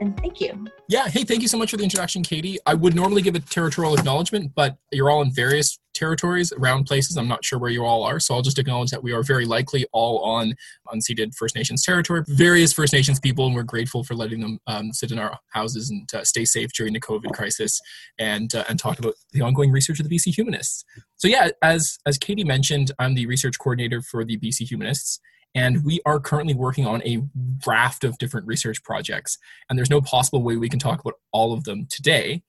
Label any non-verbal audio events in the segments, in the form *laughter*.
and thank you. Yeah. Hey, thank you so much for the introduction, Katie. I would normally give a territorial acknowledgement, but you're all in various territories around places. I'm not sure where you all are, so I'll just acknowledge that we are very likely all on unceded First Nations territory, various First Nations people, and we're grateful for letting them um, sit in our houses and uh, stay safe during the COVID crisis, and uh, and talk about the ongoing research of the BC Humanists. So yeah, as as Katie mentioned, I'm the research coordinator for the BC Humanists. And we are currently working on a raft of different research projects. And there's no possible way we can talk about all of them today.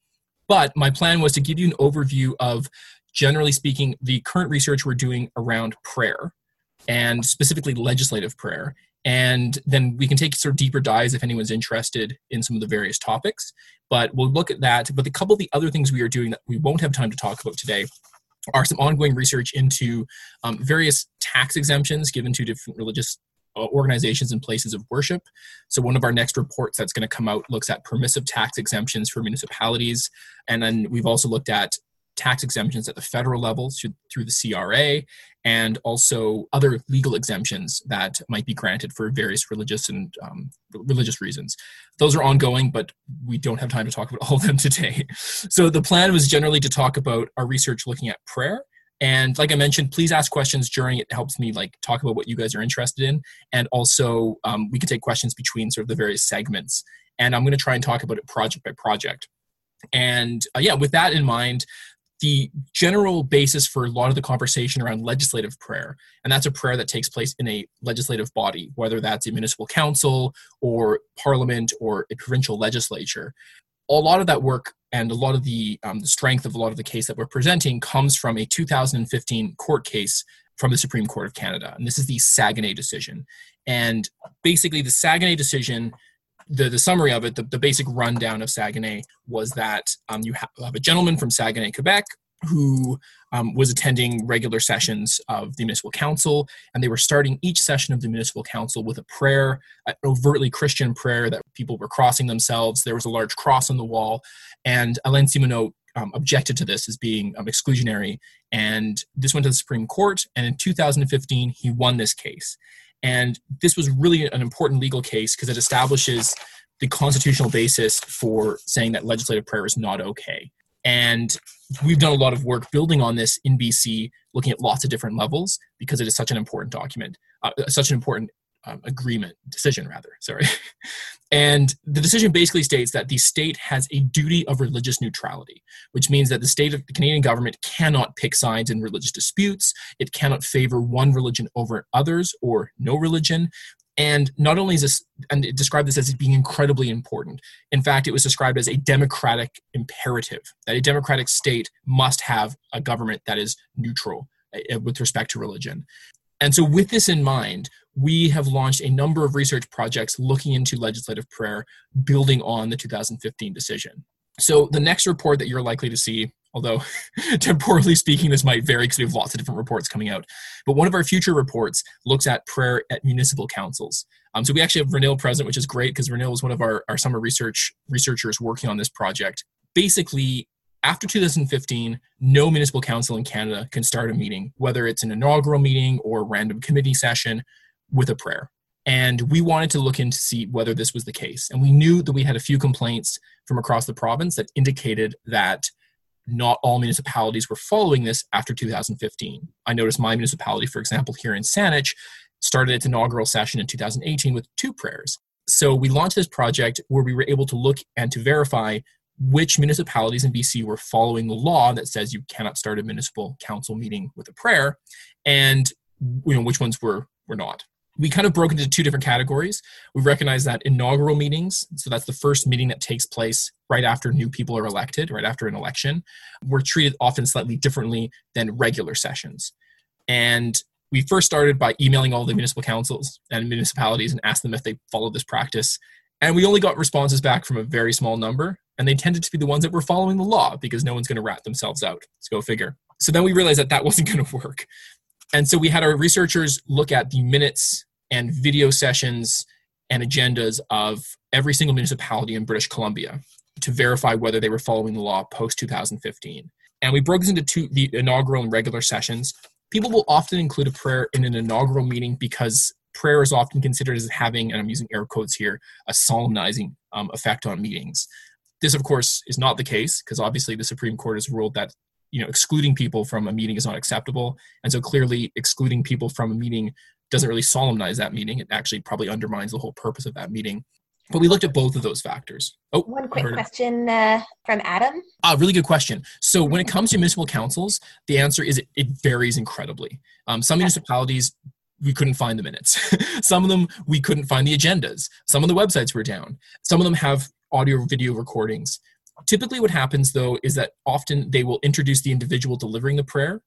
But my plan was to give you an overview of, generally speaking, the current research we're doing around prayer and specifically legislative prayer. And then we can take sort of deeper dives if anyone's interested in some of the various topics. But we'll look at that. But a couple of the other things we are doing that we won't have time to talk about today are some ongoing research into um, various tax exemptions given to different religious uh, organizations and places of worship. So, one of our next reports that's going to come out looks at permissive tax exemptions for municipalities. And then we've also looked at tax exemptions at the federal level through, the CRA and also other legal exemptions that might be granted for various religious and um, religious reasons. Those are ongoing, but we don't have time to talk about all of them *laughs* today. So the plan was generally to talk about our research looking at prayer. And like I mentioned, please ask questions during. It helps me like talk about what you guys are interested in, and also um, we can take questions between sort of the various segments. And I'm going to try and talk about it project by project. And uh, yeah, with that in mind, the general basis for a lot of the conversation around legislative prayer, and that's a prayer that takes place in a legislative body, whether that's a municipal council or parliament or a provincial legislature. A lot of that work and a lot of the, um, the strength of a lot of the case that we're presenting comes from a 2015 court case from the Supreme Court of Canada. And this is the Saguenay decision. And basically, the Saguenay decision the, the summary of it, the, the basic rundown of Saguenay was that um, you have, a gentleman from Saguenay, Quebec, who um, was attending regular sessions of the municipal council, and they were starting each session of the municipal council with a prayer, an overtly Christian prayer that people were crossing themselves. There was a large cross on the wall, and Alain Simoneau um, objected to this as being um, exclusionary, and this went to the Supreme Court. And in 2015, he won this case. And this was really an important legal case because it establishes the constitutional basis for saying that legislative prayer is not okay. And we've done a lot of work building on this in BC, looking at lots of different levels because it is such an important document, uh, such an important um, agreement, decision rather, sorry. *laughs* and the decision basically states that the state has a duty of religious neutrality, which means that the state of the Canadian government cannot pick sides in religious disputes. It cannot favor one religion over others or no religion. And not only is this, and it described this as being incredibly important. In fact, it was described as a democratic imperative that a democratic state must have a government that is neutral uh, with respect to religion. And so, with this in mind, we have launched a number of research projects looking into legislative prayer, building on the 2015 decision. So, the next report that you're likely to see, although *laughs* temporally speaking, this might vary because we have lots of different reports coming out, but one of our future reports looks at prayer at municipal councils. Um, so, we actually have Renil present, which is great because Renil is one of our, our summer research researchers working on this project. Basically, after 2015, no municipal council in Canada can start a meeting, whether it's an inaugural meeting or random committee session, with a prayer. And we wanted to look into see whether this was the case. And we knew that we had a few complaints from across the province that indicated that not all municipalities were following this after 2015. I noticed my municipality, for example, here in Saanich, started its inaugural session in 2018 with two prayers. So we launched this project where we were able to look and to verify which municipalities in BC were following the law that says you cannot start a municipal council meeting with a prayer, and you know which ones were were not. We kind of broke into two different categories. We recognize that inaugural meetings, so that's the first meeting that takes place right after new people are elected, right after an election, were treated often slightly differently than regular sessions. And we first started by emailing all the municipal councils and municipalities and asked them if they followed this practice. And we only got responses back from a very small number and they tended to be the ones that were following the law because no one's going to rat themselves out. Let's go figure. So then we realized that that *laughs* wasn't going to work. And so we had our researchers look at the minutes and video sessions and agendas of every single municipality in British Columbia to verify whether they were following the law post 2015. And we broke this into two, the inaugural and regular sessions. People will often include a prayer in an inaugural meeting because prayer is often considered as having, and I'm using air quotes here, a solemnizing um, effect on meetings. This, of course, is not the case because obviously the Supreme Court has ruled that you know excluding people from a meeting is not acceptable, and so clearly excluding people from a meeting doesn't really solemnize that meeting. It actually probably undermines the whole purpose of that meeting. But we looked at both of those factors. Oh, one quick question uh, from Adam. Ah, really good question. So when it comes to municipal councils, the answer is it, it varies incredibly. Um, some municipalities we couldn't find the minutes. *laughs* some of them we couldn't find the agendas. Some of the websites were down. Some of them have audio video recordings. Typically, what happens though is that often they will introduce the individual delivering the prayer,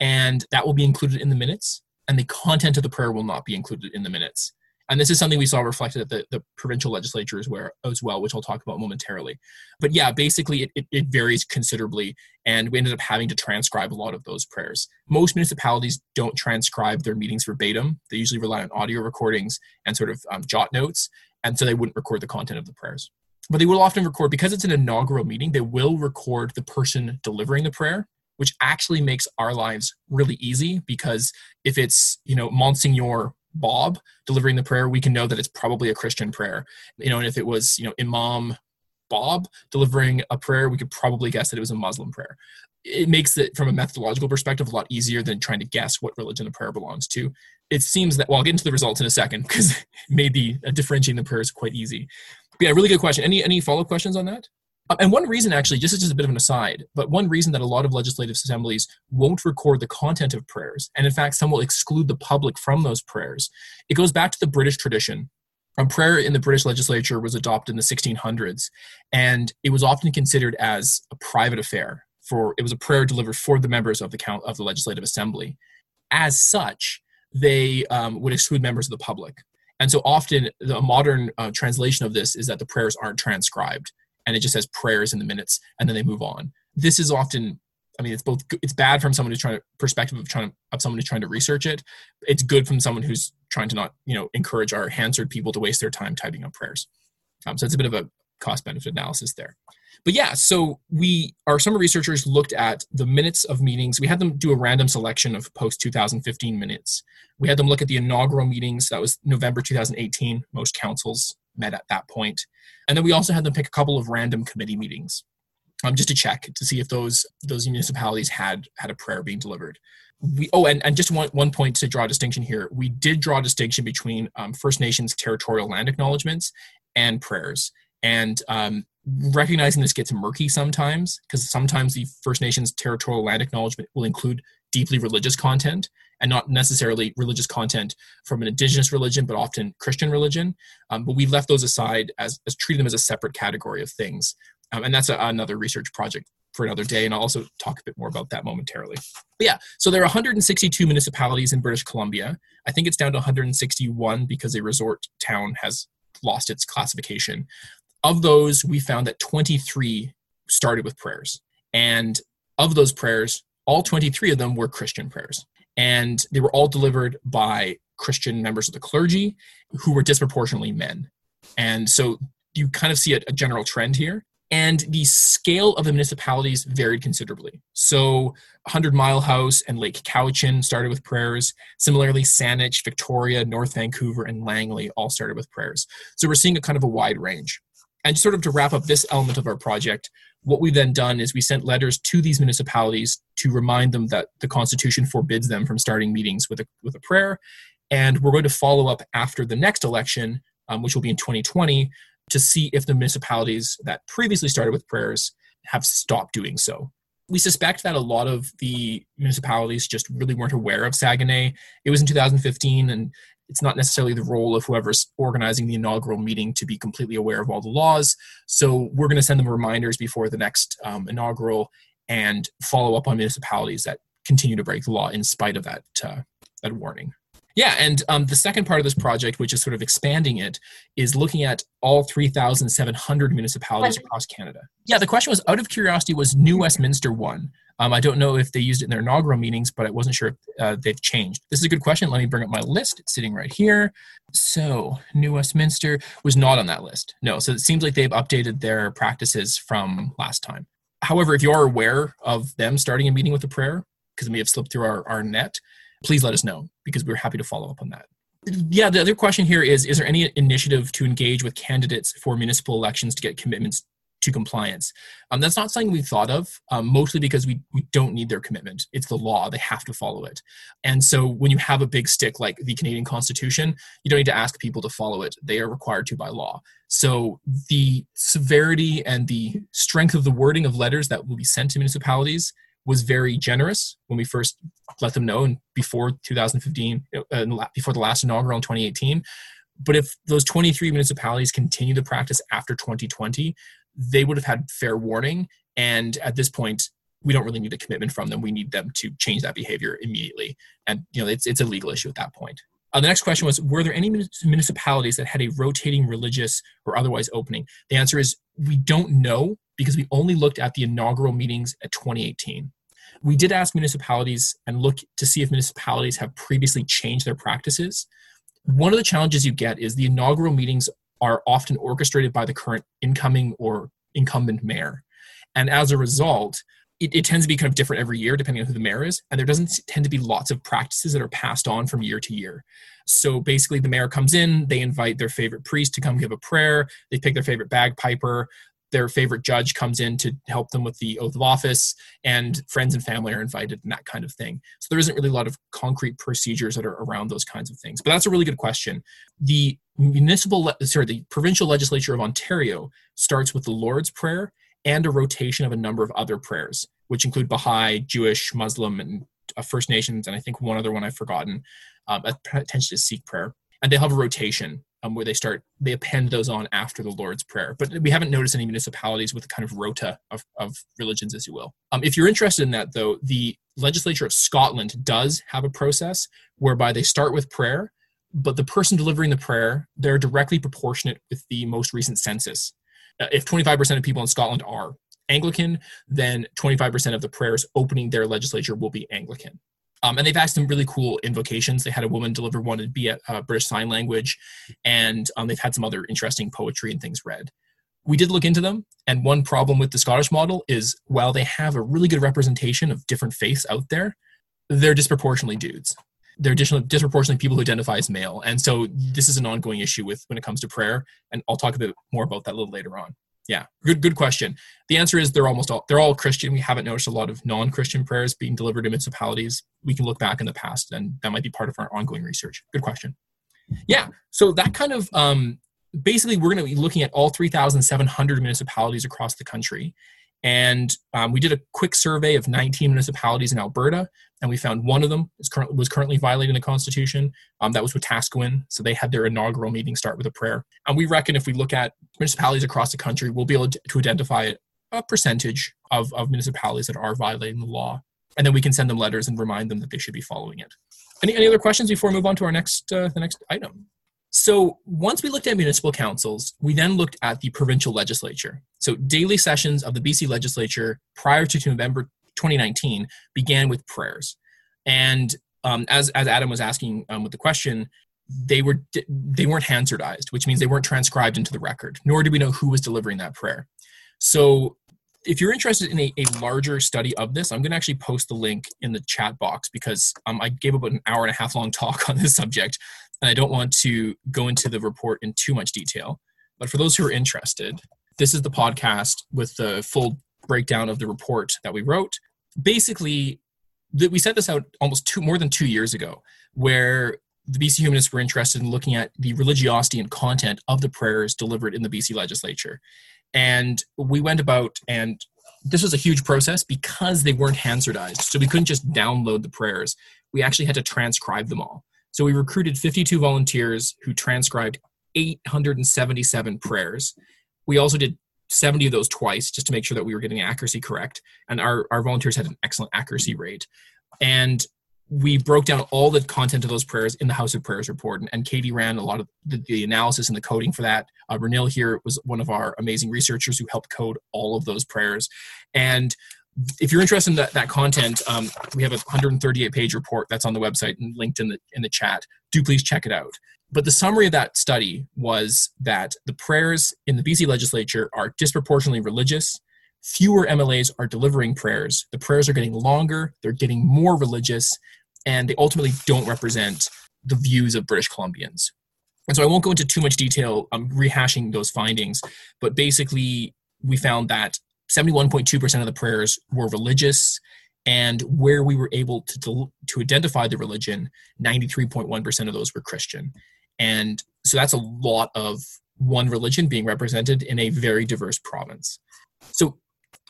and that will be included in the minutes, and the content of the prayer will not be included in the minutes. And this is something we saw reflected at the, the provincial legislatures where as well, which I'll talk about momentarily. But yeah, basically it, it, it varies considerably, and we ended up having to transcribe a lot of those prayers. Most municipalities don't transcribe their meetings verbatim. They usually rely on audio recordings and sort of um, jot notes, and so they wouldn't record the content of the prayers. But they will often record, because it's an inaugural meeting, they will record the person delivering the prayer which actually makes our lives really easy because if it's you know Monsignor Bob delivering the prayer, we can know that it's probably a Christian prayer. You know, and if it was, you know, Imam Bob delivering a prayer, we could probably guess that it was a Muslim prayer. It makes it, from a methodological perspective, a lot easier than trying to guess what religion the prayer belongs to. It seems that, well, I'll get into the results in a second because *laughs* maybe uh, differentiating the prayer is quite easy. But yeah, really good question. Any any follow up questions on that? Uh, and one reason, actually, just as just a bit of an aside, but one reason that a lot of legislative assemblies won't record the content of prayers, and in fact, some will exclude the public from those prayers, it goes back to the British tradition. A prayer in the British legislature was adopted in the 1600s, and it was often considered as a private affair. For it was a prayer delivered for the members of the count of the legislative assembly. As such, they um, would exclude members of the public. And so often, the modern uh, translation of this is that the prayers aren't transcribed and it just has prayers in the minutes and then they move on. This is often i mean it's both it's bad from someone who's trying to perspective of trying to, of someone who's trying to research it. It's good from someone who's trying to not you know encourage our hansard people to waste their time typing up prayers. Um, so it's a bit of a cost benefit analysis there. But yeah so we our summer researchers looked at the minutes of meetings. We had them do a random selection of post 2015 minutes. We had them look at the inaugural meetings. That was november 2018 most councils met at that point. And then we also had them pick a couple of random committee meetings um, just to check to see if those those municipalities had had a prayer being delivered. We, oh, and, and just one, one point to draw a distinction here. We did draw a distinction between um, First Nations territorial land acknowledgements and prayers. And um, recognizing this gets murky sometimes because sometimes the First Nations territorial land acknowledgement will include deeply religious content and not necessarily religious content from an indigenous religion, but often Christian religion. Um, but we left those aside as, as them as a separate category of things. Um, and that's a, another research project for another day, and I'll also talk a bit more about that momentarily. But yeah, so there are 162 municipalities in British Columbia. I think it's down to 161 because a resort town has lost its classification. Of those, we found that 23 started with prayers. And of those prayers, all 23 of them were Christian prayers and they were all delivered by Christian members of the clergy who were disproportionately men. And so you kind of see a, a general trend here. And the scale of the municipalities varied considerably. So, 100 Mile House and Lake Cowichan started with prayers. Similarly, Saanich, Victoria, North Vancouver, and Langley all started with prayers. So, we're seeing a kind of a wide range. And sort of to wrap up this element of our project, what we've then done is we sent letters to these municipalities to remind them that the Constitution forbids them from starting meetings with a, with a prayer. And we're going to follow up after the next election, um, which will be in 2020, to see if the municipalities that previously started with prayers have stopped doing so. We suspect that a lot of the municipalities just really weren't aware of Saguenay. It was in 2015, and it's not necessarily the role of whoever's organizing the inaugural meeting to be completely aware of all the laws. So we're going to send them reminders before the next um, inaugural and follow up on municipalities that continue to break the law in spite of that uh, that warning. Yeah, and um, the second part of this project, which is sort of expanding it, is looking at all 3,700 municipalities across Canada. Yeah, the question was out of curiosity, was New Westminster one? Um, I don't know if they used it in their inaugural meetings, but I wasn't sure if uh, they've changed. This is a good question. Let me bring up my list. It's sitting right here. So, New Westminster was not on that list. No, so it seems like they've updated their practices from last time. However, if you are aware of them starting a meeting with a prayer, because it may have slipped through our, our net, please let us know because we're happy to follow up on that. Yeah, the other question here is Is there any initiative to engage with candidates for municipal elections to get commitments to compliance. Um, that's not something we've thought of, um, mostly because we, we don't need their commitment. It's the law, they have to follow it. And so when you have a big stick like the Canadian Constitution, you don't need to ask people to follow it. They are required to by law. So the severity and the strength of the wording of letters that will be sent to municipalities was very generous when we first let them know and before 2015 uh, before the last inaugural in 2018 but if those 23 municipalities continue the practice after 2020 they would have had fair warning. And at this point, we don't really need a commitment from them. We need them to change that behavior immediately. And you know, it's it's a legal issue at that point. Uh, the next question was Were there any municipalities that had a rotating religious or otherwise opening? The answer is we don't know because we only looked at the inaugural meetings at 2018. We did ask municipalities and look to see if municipalities have previously changed their practices. One of the challenges you get is the inaugural meetings are often orchestrated by the current incoming or incumbent mayor. And as a result, it, it, tends to be kind of different every year depending on who the mayor is. And there doesn't tend to be lots of practices that are passed on from year to year. So basically, the mayor comes in, they invite their favorite priest to come give a prayer, they pick their favorite bagpiper, their favorite judge comes in to help them with the oath of office, and friends and family are invited and that kind of thing. So there isn't really a lot of concrete procedures that are around those kinds of things. But that's a really good question. The municipal, sorry, the provincial legislature of Ontario starts with the Lord's Prayer and a rotation of a number of other prayers, which include Baha'i, Jewish, Muslim, and uh, First Nations, and I think one other one I've forgotten, um, potentially a Sikh prayer. And they have a rotation um, where they start they append those on after the Lord's Prayer. But we haven't noticed any municipalities with kind of rota of, of religions, as you will. Um, if you're interested in that, though, the legislature of Scotland does have a process whereby they start with prayer, but the person delivering the prayer they're directly proportionate with the most recent census. Uh, if 25% of people in Scotland are Anglican, then 25% of the prayers opening their legislature will be Anglican. Um, and they've asked some really cool invocations. They had a woman deliver one be at uh, British Sign Language, and um, they've had some other interesting poetry and things read. We did look into them, and one problem with the Scottish model is while they have a really good representation of different faiths out there, they're disproportionately dudes. They're disproportionately people who identify as male, and so this is an ongoing issue with when it comes to prayer. And I'll talk a bit more about that a little later on. Yeah, good good question. The answer is they're almost all they're all Christian. We haven't noticed a lot of non-Christian prayers being delivered in municipalities. We can look back in the past, and that might be part of our ongoing research. Good question. Yeah, so that kind of um, basically we're going to be looking at all 3,700 municipalities across the country, and um, we did a quick survey of 19 municipalities in Alberta, and we found one of them is currently, was currently violating the Constitution. Um, that was Wetaskiwin. So they had their inaugural meeting start with a prayer. And we reckon if we look at municipalities across the country, we'll be able to, to identify a percentage of, of municipalities that are violating the law. And then we can send them letters and remind them that they should be following it. Any, any other questions before we move on to our next uh, the next item? So once we looked at municipal councils, we then looked at the provincial legislature. So daily sessions of the BC legislature prior to November 2019 began with prayers. And um, as, as Adam was asking um, with the question, they were they weren't Hansardized, which means they weren't transcribed into the record, nor do we know who was delivering that prayer. So if you're interested in a, a larger study of this, I'm going to actually post the link in the chat box because um, I gave about an hour and a half long talk *laughs* on this subject and I don't want to go into the report in too much detail. But for those who are interested, this is the podcast with the full breakdown of the report that we wrote. Basically, we sent this out almost two more than two years ago, where the BC humanists were interested in looking at the religiosity and content of the prayers delivered in the BC legislature. And we went about, and this was a huge process because they weren't Hansardized. So we couldn't just download the prayers. We actually had to transcribe them all. So we recruited 52 volunteers who transcribed 877 prayers. We also did 70 of those twice just to make sure that we were getting accuracy correct. And our, our volunteers had an excellent accuracy rate. And we broke down all the content of those prayers in the House of Prayers report. And, and Katie ran a lot of the, the, analysis and the coding for that. Uh, Renil here was one of our amazing researchers who helped code all of those prayers. And if you're interested in that, that content, um, we have a 138 page report that's on the website and linked in the in the chat. Do please check it out. But the summary of that study was that the prayers in the BC legislature are disproportionately religious. Fewer MLAs are delivering prayers. The prayers are getting longer, they're getting more religious, and they ultimately don't represent the views of British Columbians. And so I won't go into too much detail um, rehashing those findings, but basically we found that 71.2% of the prayers were religious, and where we were able to, to identify the religion, 93.1% of those were Christian. And so that's a lot of one religion being represented in a very diverse province. So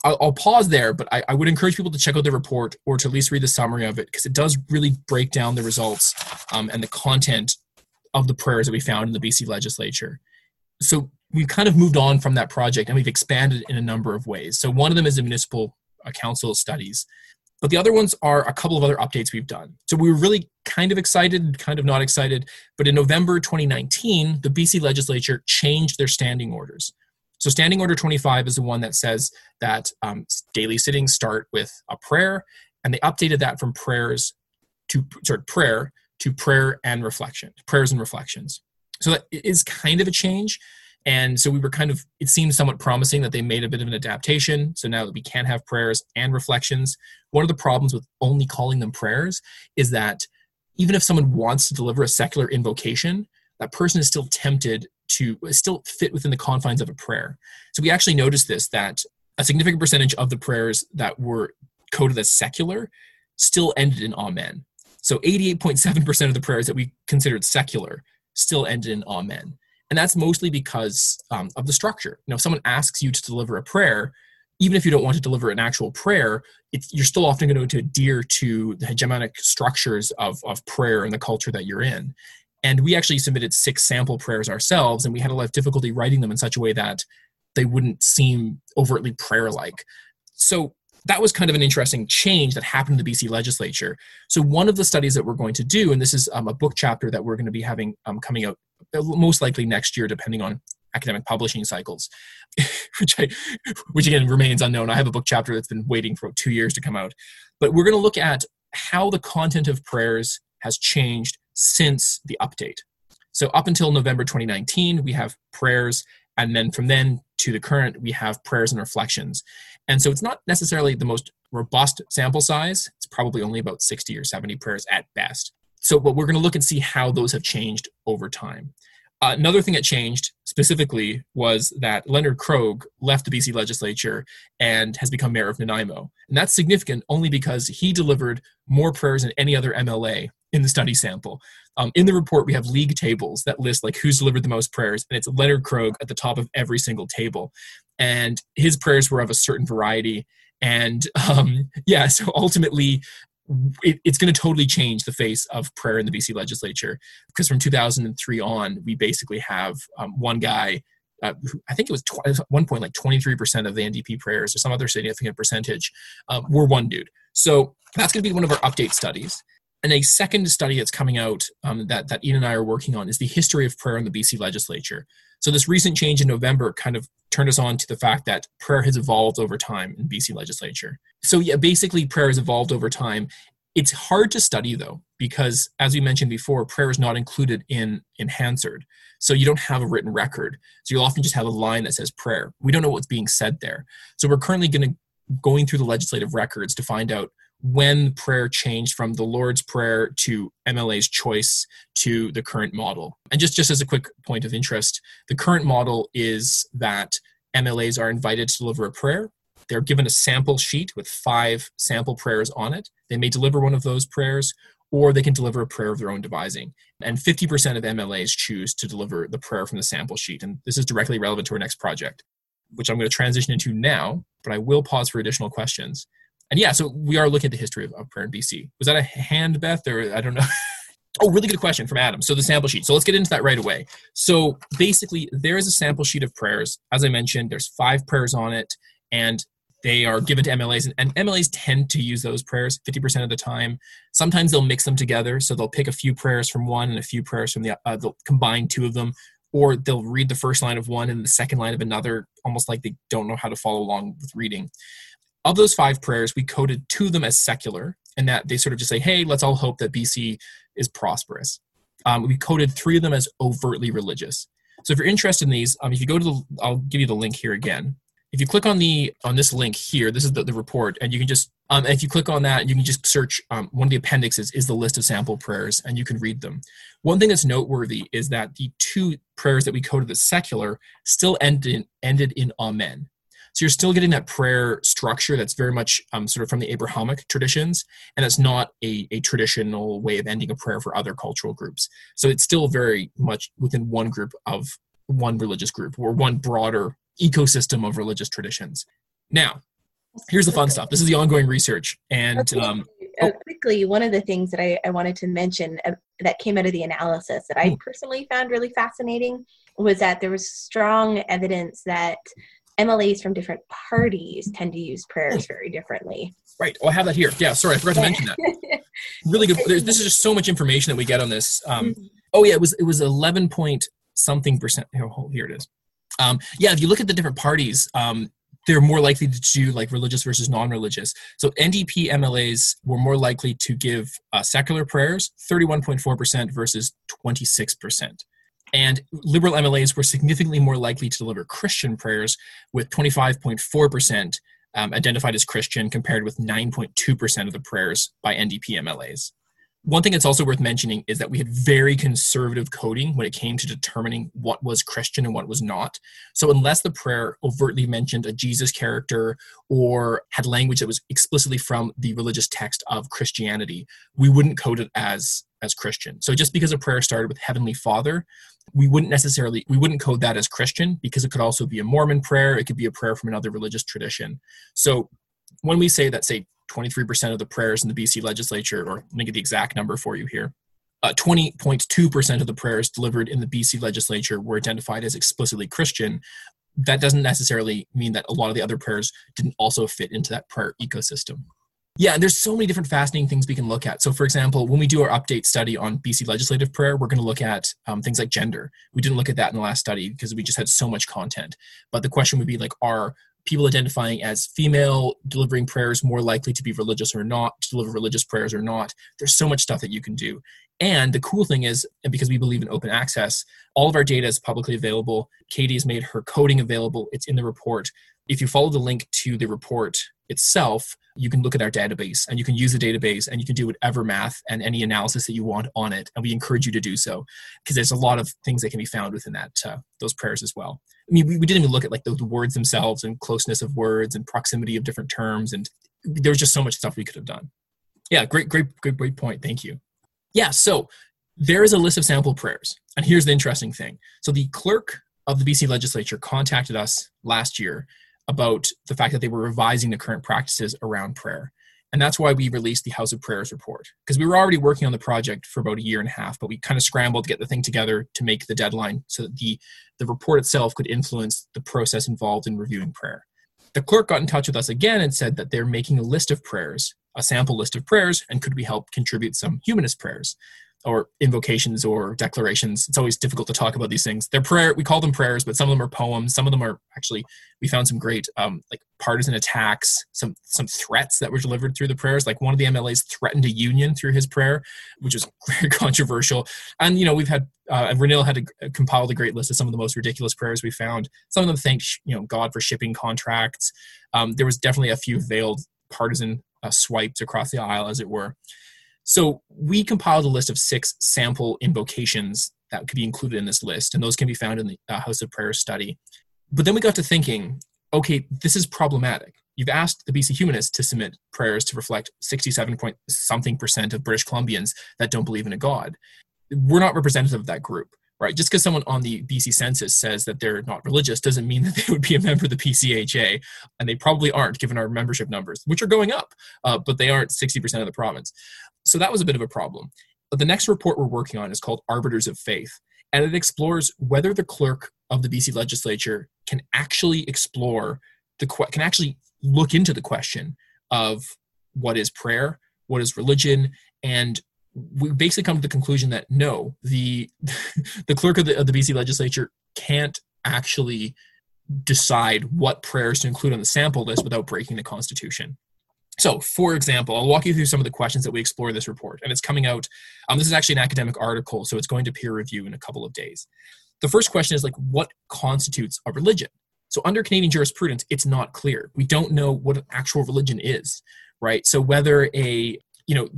I'll, I'll pause there, but I, I, would encourage people to check out the report or to at least read the summary of it because it does really break down the results um, and the content of the prayers that we found in the BC legislature. So we've kind of moved on from that project and we've expanded in a number of ways. So one of them is the municipal uh, council studies. But the other ones are a couple of other updates we've done. So we were really kind of excited, kind of not excited. But in November 2019, the BC legislature changed their standing orders. So Standing Order 25 is the one that says that um, daily sittings start with a prayer, and they updated that from prayers to sorry, prayer to prayer and reflection, prayers and reflections. So that is kind of a change. And so we were kind of, it seemed somewhat promising that they made a bit of an adaptation. So now that we can have prayers and reflections, one of the problems with only calling them prayers is that even if someone wants to deliver a secular invocation, that person is still tempted to still fit within the confines of a prayer. So we actually noticed this that a significant percentage of the prayers that were coded as secular still ended in amen. So 88.7% of the prayers that we considered secular still ended in amen and that's mostly because um, of the structure. You know if someone asks you to deliver a prayer even if you don't want to deliver an actual prayer you're still often going to adhere to the hegemonic structures of, of prayer and the culture that you're in. And we actually submitted six sample prayers ourselves and we had a lot of difficulty writing them in such a way that they wouldn't seem overtly prayer like so that was kind of an interesting change that happened in the BC legislature. So, one of the studies that we're going to do, and this is um, a book chapter that we're going to be having um, coming out most likely next year, depending on academic publishing cycles, *laughs* which I, which again remains unknown. I have a book chapter that's been waiting for two years to come out, but we're going to look at how the content of prayers has changed since the update. So up until November 2019, we have prayers, and then from then to the current, we have prayers and reflections. And so it's not necessarily the most robust sample size. It's probably only about 60 or 70 prayers at best so but we're going to look and see how those have changed over time uh, another thing that changed specifically was that Leonard Krog left the BC legislature and has become mayor of Nanaimo. And that's significant only because he delivered more prayers than any other MLA in the study sample. Um, in the report, we have league tables that list like who's delivered the most prayers, and it's Leonard Krog at the top of every single table. And his prayers were of a certain variety. And *laughs* um, yeah, so ultimately, it, it's going to totally change the face of prayer in the BC legislature because from 2003 on, we basically have um, one guy. Uh, I think it was tw- at one point like 23% of the NDP prayers or some other significant percentage um, were one dude. So that's going to be one of our update studies. And a second study that's coming out um, that, that Ian and I are working on is the history of prayer in the BC legislature. So this recent change in November kind of turned us on to the fact that prayer has evolved over time in BC legislature. So yeah, basically prayer has evolved over time. It's hard to study though, because as we mentioned before, prayer is not included in in Hansard. So you don't have a written record. So you'll often just have a line that says prayer. We don't know what's being said there. So we're currently going to going through the legislative records to find out when prayer changed from the Lord's Prayer to MLA's choice to the current model. And just, just as a quick point of interest, the current model is that MLAs are invited to deliver a prayer. They're given a sample sheet with five sample prayers on it. They may deliver one of those prayers, or they can deliver a prayer of their own devising. And 50% of MLAs choose to deliver the prayer from the sample sheet. And this is directly relevant to our next project, which I'm going to transition into now, but I will pause for additional questions and yeah, so we are looking at the history of, of prayer in BC. Was that a hand, Beth, or I don't know? *laughs* oh, really good question from Adam. So the sample sheet. So let's get into that right away. So basically, there is a sample sheet of prayers. As I mentioned, there's five prayers on it, and they are given to MLAs, and, and MLAs tend to use those prayers 50% of the time. Sometimes they'll mix them together, so they'll pick a few prayers from one and a few prayers from the. Uh, they'll combine two of them, or they'll read the first line of one and the second line of another, almost like they don't know how to follow along with reading. Of those five prayers, we coded two of them as secular, and that they sort of just say, hey, let's all hope that BC is prosperous. Um, we coded three of them as overtly religious. So if you're interested in these, um, if you go to the, I'll give you the link here again. If you click on the on this link here, this is the, the report, and you can just Um, if you click on that, you can just search um, one of the appendixes is the list of sample prayers, and you can read them. One thing that's noteworthy is that the two prayers that we coded as secular still ended in, ended in Amen. So you're still getting that prayer structure that's very much um, sort of from the Abrahamic traditions, and it's not a, a traditional way of ending a prayer for other cultural groups. So it's still very much within one group of one religious group or one broader ecosystem of religious traditions. Now, here's the fun stuff. This is the ongoing research, and um, uh, quickly, one of the things that I, I wanted to mention uh, that came out of the analysis that I hmm. personally found really fascinating was that there was strong evidence that MLAs from different parties tend to use prayers very differently. Right. Oh, I have that here. Yeah. Sorry, I forgot to mention that. really good. There's, this is just so much information that we get on this. Um, mm-hmm. oh yeah, it was it was 11 point something percent. Oh, here it is. Um, yeah, if you look at the different parties, um, they're more likely to do like religious versus non-religious. So NDP MLAs were more likely to give uh, secular prayers, 31.4% versus 26%. And liberal MLAs were significantly more likely to deliver Christian prayers, with 25.4% um, identified as Christian, compared with 9.2% of the prayers by NDP MLAs. One thing that's also worth mentioning is that we had very conservative coding when it came to determining what was Christian and what was not. So, unless the prayer overtly mentioned a Jesus character or had language that was explicitly from the religious text of Christianity, we wouldn't code it as as Christian. So, just because a prayer started with Heavenly Father, we wouldn't necessarily we wouldn't code that as Christian because it could also be a Mormon prayer. It could be a prayer from another religious tradition. So, when we say that, say 23% of the prayers in the BC legislature, or let me get the exact number for you here. Uh, 20.2% of the prayers delivered in the BC legislature were identified as explicitly Christian. That doesn't necessarily mean that a lot of the other prayers didn't also fit into that prayer ecosystem. Yeah, and there's so many different fascinating things we can look at. So, for example, when we do our update study on BC legislative prayer, we're going to look at um, things like gender. We didn't look at that in the last study because we just had so much content. But the question would be like, are people identifying as female delivering prayers more likely to be religious or not to deliver religious prayers or not there's so much stuff that you can do and the cool thing is because we believe in open access all of our data is publicly available katie has made her coding available it's in the report if you follow the link to the report itself, you can look at our database and you can use the database and you can do whatever math and any analysis that you want on it. And we encourage you to do so because there's a lot of things that can be found within that uh, those prayers as well. I mean, we, we didn't even look at like the, the words themselves and closeness of words and proximity of different terms. And there was just so much stuff we could have done. Yeah, great, great, great, great point. Thank you. Yeah, so there is a list of sample prayers. And here's the interesting thing. So the clerk of the BC legislature contacted us last year about the fact that they were revising the current practices around prayer. And that's why we released the House of Prayers report. Because we were already working on the project for about a year and a half, but we kind of scrambled to get the thing together to make the deadline so that the, the report itself could influence the process involved in reviewing prayer. The clerk got in touch with us again and said that they're making a list of prayers, a sample list of prayers, and could we help contribute some humanist prayers or invocations or declarations. It's always difficult to talk about these things. They're prayer. We call them prayers, but some of them are poems. Some of them are actually. We found some great um, like partisan attacks, some some threats that were delivered through the prayers. Like one of the MLAs threatened a union through his prayer, which was *laughs* very controversial. And you know we've had uh, Renil had a, compiled a great list of some of the most ridiculous prayers we found. Some of them thanked you know God for shipping contracts. Um, there was definitely a few veiled partisan uh, swipes across the aisle, as it were. So we compiled a list of six sample invocations that could be included in this list, and those can be found in the uh, House of Prayer study. But then we got to thinking, okay, this is problematic. You've asked the BC Humanists to submit prayers to reflect 67 point something percent of British Columbians that don't believe in a God. We're not representative of that group right? Just because someone on the BC Census says that they're not religious doesn't mean *laughs* that they would be a member of the BCHA, and they probably aren't given our membership numbers, which are going up, uh, but they aren't 60% of the province. So that was a bit of a problem. But the next report we're working on is called Arbiters of Faith, and it explores whether the clerk of the BC legislature can actually explore the can actually look into the question of what is prayer, what is religion, and we basically come to the conclusion that no, the *laughs* the clerk of the, of the BC legislature can't actually decide what prayers to include on the sample list without breaking the Constitution. So, for example, I'll walk you through some of the questions that we explore in this report, and it's coming out. Um, this is actually an academic article, so it's going to peer review in a couple of days. The first question is like, what constitutes a religion? So, under Canadian jurisprudence, it's not clear. We don't know what an actual religion is right? So whether a you know,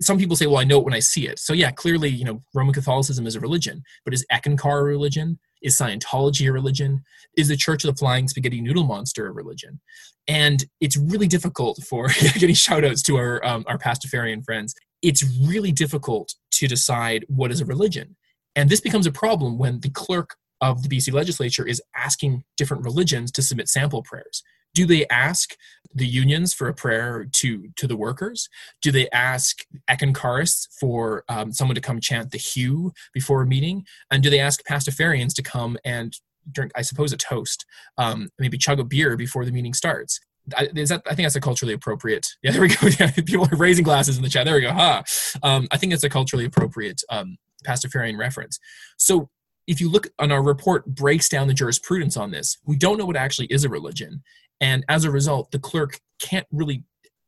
some people say, well, I know it when I see it. So yeah, clearly, you know, Roman Catholicism is a religion, but is Eckankar a religion? Is Scientology a religion? Is the Church of the Flying Spaghetti Noodle Monster a religion? And it's really difficult for *laughs* getting shout outs to our, um, our Pastafarian friends. It's really difficult to decide what is a religion. And this becomes a problem when the clerk of the BC legislature is asking different religions to submit sample prayers do they ask the unions for a prayer to to the workers? Do they ask Eckankarists for um, someone to come chant the HU before a meeting? And do they ask Pastafarians to come and drink, I suppose, a toast, um, maybe chug a beer before the meeting starts? I, is that, I think that's a culturally appropriate. Yeah, there we go. *laughs* Yeah, people are raising glasses in the chat. There we go. Huh. Um, I think that's a culturally appropriate um, Pastafarian reference. So if you look on our report breaks down the jurisprudence on this, we don't know what actually is a religion, and as a result the clerk can't really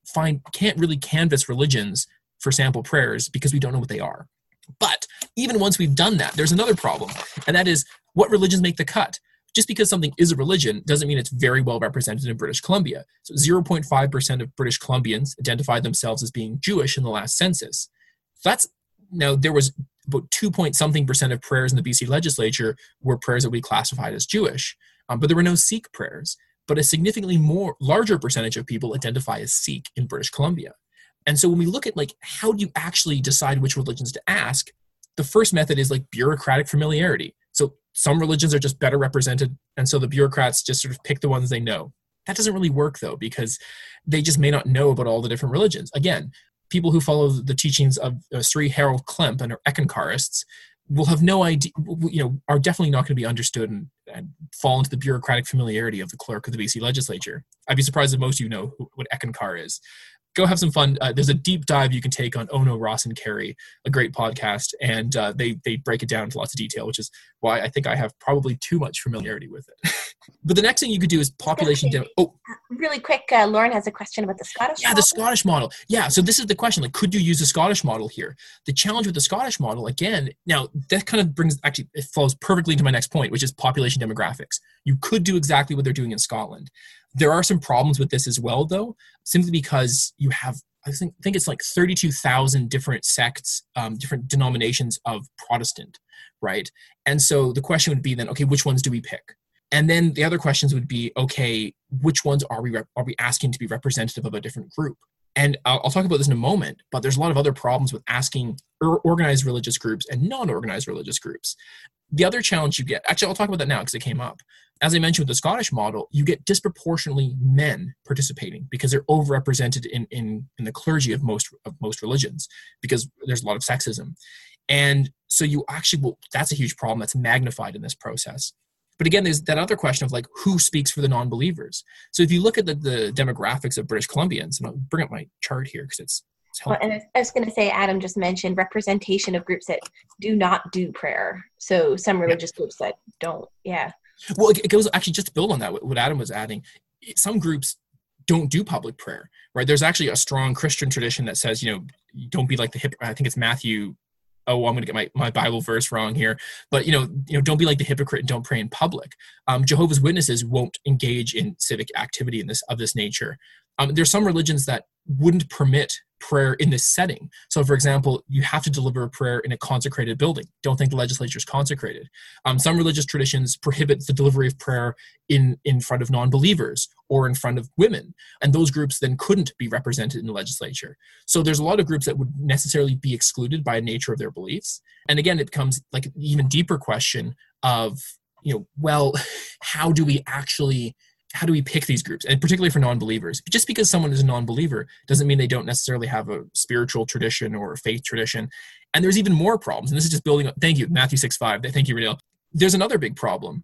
find can't really canvass religions for sample prayers because we don't know what they are but even once we've done that there's another problem and that is what religions make the cut just because something is a religion doesn't mean it's very well represented in British Columbia. So 0.5% of British Columbians identified themselves as being Jewish in the last census. That's now there was about 2 point something percent of prayers in the BC legislature were prayers that we classified as Jewish, um, but there were no Sikh prayers but a significantly more larger percentage of people identify as Sikh in British Columbia. And so when we look at like how do you actually decide which religions to ask, the first method is like bureaucratic familiarity. So some religions are just better represented, and so the bureaucrats just sort of pick the ones they know. That doesn't really work though, because they just may not know about all the different religions. Again, people who follow the teachings of uh, Sri Harold Klemp and are Eckankarists will have no idea, you know, are definitely not going to be understood and, and, fall into the bureaucratic familiarity of the clerk of the BC legislature. I'd be surprised if most of you know what Eckankar is go have some fun. Uh, there's a deep dive you can take on Ono Ross and Carey, a great podcast, and uh, they they break it down into lots of detail, which is why I think I have probably too much familiarity with it. *laughs* but the next thing you could do is population. Dem- oh, really quick, uh, Lauren has a question about the Scottish. Yeah, model. the Scottish model. Yeah, so this is the question: like, could you use the Scottish model here? The challenge with the Scottish model, again, now that kind of brings actually it flows perfectly into my next point, which is population demographics. You could do exactly what they're doing in Scotland. There are some problems with this as well, though, simply because you have I think, think it's like 32,000 different sects, um, different denominations of Protestant, right? And so the question would be then, okay, which ones do we pick? And then the other questions would be, okay, which ones are we rep- are we asking to be representative of a different group? And I'll, I'll, talk about this in a moment, but there's a lot of other problems with asking organized religious groups and non-organized religious groups. The other challenge you get, actually, I'll talk about that now because it came up as I mentioned with the Scottish model, you get disproportionately men participating because they're overrepresented in, in, in the clergy of most of most religions because there's a lot of sexism. And so you actually will that's a huge problem that's magnified in this process. But again, there's that other question of like who speaks for the non-believers. So if you look at the, the demographics of British Columbians, and I'll bring up my chart here because it's well, and I was going to say, Adam just mentioned representation of groups that do not do prayer. So some religious groups that don't, yeah. Well, it goes actually just to build on that. What Adam was adding, some groups don't do public prayer, right? There's actually a strong Christian tradition that says, you know, don't be like the hip. I think it's Matthew. Oh, I'm going to get my, my Bible verse wrong here, but you know, you know, don't be like the hypocrite and don't pray in public. Um, Jehovah's Witnesses won't engage in civic activity in this of this nature. Um, there's some religions that wouldn't permit prayer in this setting. So, for example, you have to deliver a prayer in a consecrated building. Don't think the legislature is consecrated. Um, some religious traditions prohibit the delivery of prayer in, in front of non believers or in front of women. And those groups then couldn't be represented in the legislature. So, there's a lot of groups that would necessarily be excluded by nature of their beliefs. And again, it becomes like an even deeper question of, you know, well, *laughs* how do we actually how do we pick these groups? And particularly for non-believers just because someone is a non-believer doesn't mean they don't necessarily have a spiritual tradition or a faith tradition. And there's even more problems and this is just building up thank you matthew 6 5 thank you Renil. there's another big problem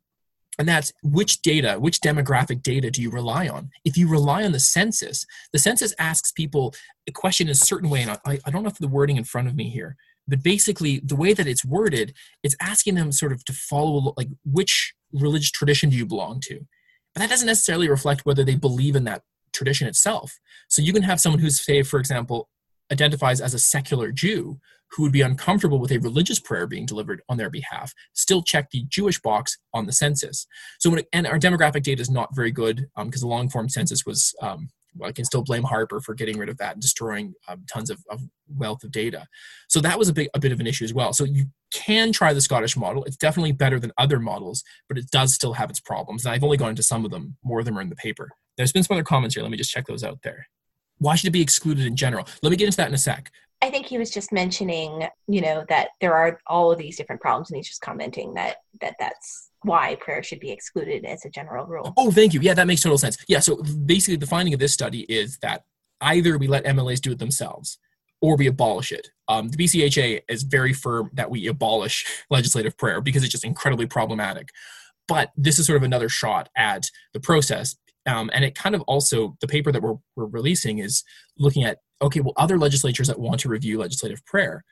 and that's which data which demographic data do you rely on? If you rely on the census the census asks people a question in a certain way and i, I don't have the wording in front of me here but basically the way that it's worded it's asking them sort of to follow like which religious tradition do you belong to but that doesn't necessarily reflect whether they believe in that tradition itself. So you can have someone who's, say, for example, identifies as a secular Jew who would be uncomfortable with a religious prayer being delivered on their behalf still check the Jewish box on the census. So when and our demographic data is not very good because um, the long form census was um, I can still blame Harper for getting rid of that and destroying um, tons of, of, wealth of data. So that was a big a bit of an issue as well. So you can try the Scottish model. It's definitely better than other models, but it does still have its problems. And I've only gone into some of them. More of them are in the paper. There's been some other comments here. Let me just check those out there. Why should it be excluded in general? Let me get into that in a sec. I think he was just mentioning, you know, that there are all of these different problems, and he's just commenting that that that's why prayer should be excluded as a general rule. Oh, thank you. Yeah, that makes total sense. Yeah, so basically, the finding of this study is that either we let MLAs do it themselves or we abolish it. Um, the BCHA is very firm that we abolish *laughs* legislative prayer because it's just incredibly problematic. But this is sort of another shot at the process. Um, and it kind of also, the paper that we're, we're releasing is looking at okay, well, other legislatures that want to review legislative prayer,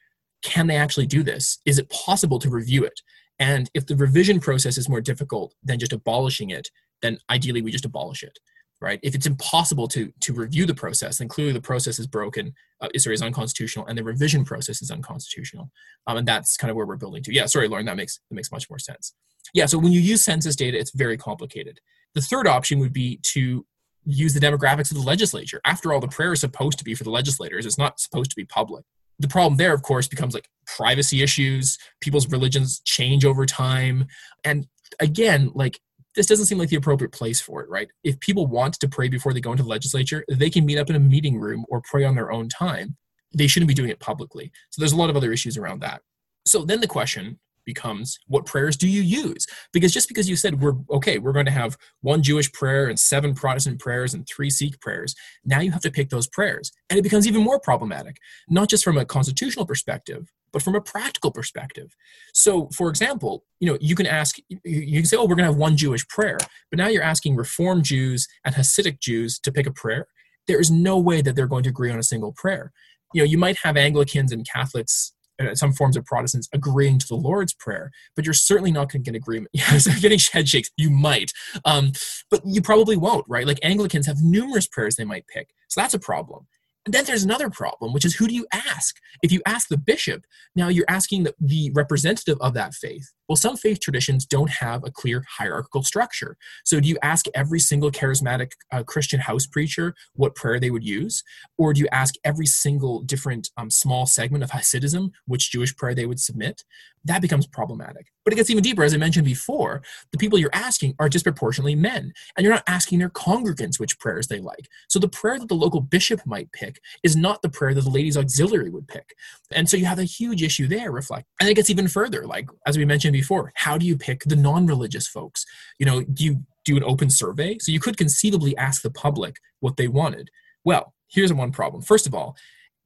can they actually do this? Is it possible to review it? And if the revision process is more difficult than just abolishing it, then ideally we just abolish it, right? If it's impossible to to review the process, then clearly the process is broken, uh, sorry, is unconstitutional, and the revision process is unconstitutional. Um, and that's kind of where we're building to. Yeah, sorry, Lauren, that makes that makes much more sense. Yeah, so when you use census data, it's very complicated. The third option would be to use the demographics of the legislature. After all, the prayer is supposed to be for the legislators. It's not supposed to be public the problem there of course becomes like privacy issues. People's religions change over time. And again like this doesn't seem like the appropriate place for it right? If people want to pray before they go into the legislature they can meet up in a meeting room or pray on their own time. They shouldn't be doing it publicly. So there's a lot of other issues around that. So then the question becomes what prayers do you use? Because just because you said we're okay we're going to have one jewish prayer and seven protestant prayers and three sikh prayers now you have to pick those prayers and it becomes even more problematic not just from a constitutional perspective but from a practical perspective. So for example you know you can ask you can say oh we're going to have one jewish prayer but now you're asking reform jews and hasidic jews to pick a prayer. There is no way that they're going to agree on a single prayer. You know you might have anglicans and catholics some forms of Protestants agreeing to the Lord's Prayer, but you're certainly not going to get agreement. *laughs* Yes, getting head shakes, you might, um, but you probably won't, right? Like Anglicans have numerous prayers they might pick, so that's a problem. And then there's another problem, which is who do you ask? If you ask the bishop, now you're asking the, the representative of that faith. Well, some faith traditions don't have a clear hierarchical structure. So do you ask every single charismatic uh, Christian house preacher what prayer they would use? Or do you ask every single different um, small segment of Hasidism which Jewish prayer they would submit? that becomes problematic. But it gets even deeper. As I mentioned before, the people you're asking are disproportionately men, and you're not asking their congregants which prayers they like. So the prayer that the local bishop might pick is not the prayer that the ladies' auxiliary would pick. And so you have a huge issue there, reflect. And it gets even further. Like, as we mentioned before, how do you pick the non religious folks? You know, do you do an open survey? So you could conceivably ask the public what they wanted. Well, here's one problem. First of all,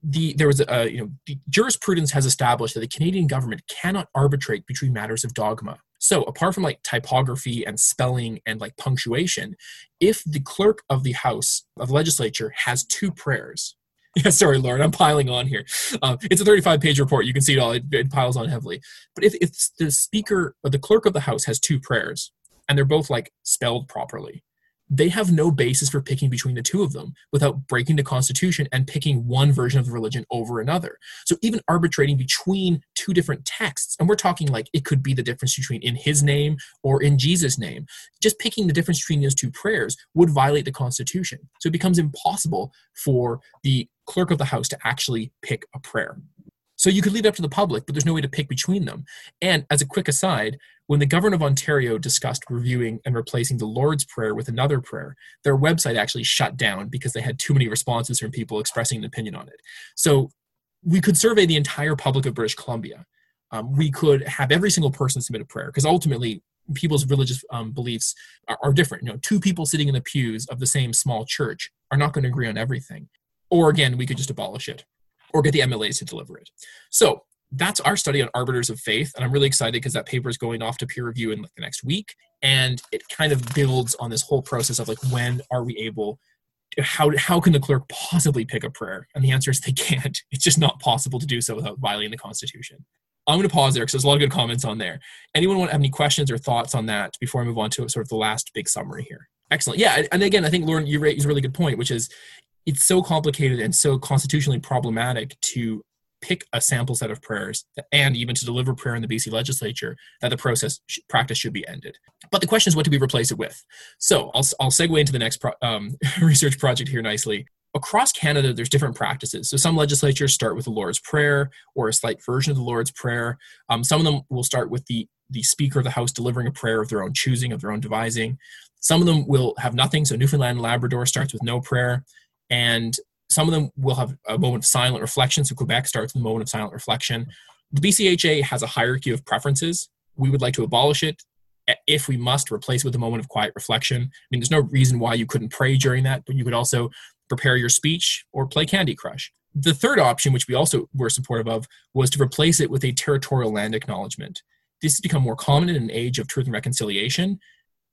the there was a you know jurisprudence has established that the Canadian government cannot arbitrate between matters of dogma. So apart from like typography and spelling and like punctuation, if the clerk of the House of Legislature has two prayers, yeah, *laughs* sorry, Lauren, I'm piling on here. Um, it's a 35 page report. You can see it all. It, it piles on heavily. But if, if the speaker or the clerk of the House has two prayers and they're both like spelled properly, they have no basis for picking between the two of them without breaking the constitution and picking one version of the religion over another so even arbitrating between two different texts and we're talking like it could be the difference between in his name or in jesus name just picking the difference between those two prayers would violate the constitution so it becomes impossible for the clerk of the house to actually pick a prayer so you could leave it up to the public, but there's no way to pick between them. And as a quick aside, when the government of Ontario discussed reviewing and replacing the Lord's Prayer with another prayer, their website actually shut down because they had too many responses from people expressing an opinion on it. So we could survey the entire public of British Columbia. Um, we could have every single person submit a prayer because ultimately people's religious um, beliefs are, are different. You know, two people sitting in the pews of the same small church are not going to agree on everything. Or again, we could just abolish it or get the MLAs to deliver it. So that's our study on arbiters of faith and i'm really excited because that paper is going off to peer review in like the next week and it kind of builds on this whole process of like when are we able how how can the clerk possibly pick a prayer? And the answer is they can't. It's just not possible to do so without violating the constitution. I'm going to pause there because there's a lot of good comments on there. Anyone want to have any questions or thoughts on that before i move on to sort of the last big summary here? Excellent. Yeah and again i think lauren you raised a really good point which is it's so complicated and so constitutionally problematic to pick a sample set of prayers and even to deliver prayer in the BC legislature, that the process practice should be ended. But the question is, what do we replace it with? So I'll, I'll segue into the next pro, um, *laughs* research project here nicely. Across Canada, there's different practices. So some legislatures start with the Lord's Prayer or a slight version of the Lord's Prayer. Um, some of them will start with the the Speaker of the House delivering a prayer of their own choosing, of their own devising. Some of them will have nothing. So Newfoundland and Labrador starts with no prayer. And some of them will have a moment of silent reflection. So Quebec starts with a moment of silent reflection. The BCHA has a hierarchy of preferences. We would like to abolish it. If we must, replace it with a moment of quiet reflection. I mean, there's no reason why you couldn't pray during that, but you could also prepare your speech or play Candy Crush. The third option, which we also were supportive of, was to replace it with a territorial land acknowledgement. This has become more common in an age of truth and reconciliation,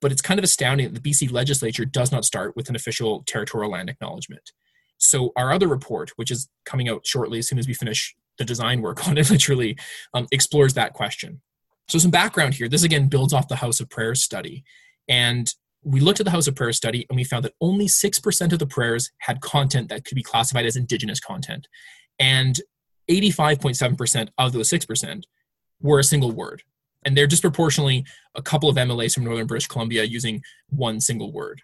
but it's kind of astounding that the BC legislature does not start with an official territorial land acknowledgement. So our other report, which is coming out shortly as soon as we finish the design work on it, *laughs* literally um, explores that question. So some background here. This again builds off the House of Prayers study, and we looked at the House of Prayers study and we found that only six percent of the prayers had content that could be classified as Indigenous content, and 85.7% of those 6% were a single word. And they're disproportionately a couple of MLAs from Northern British Columbia using one single word.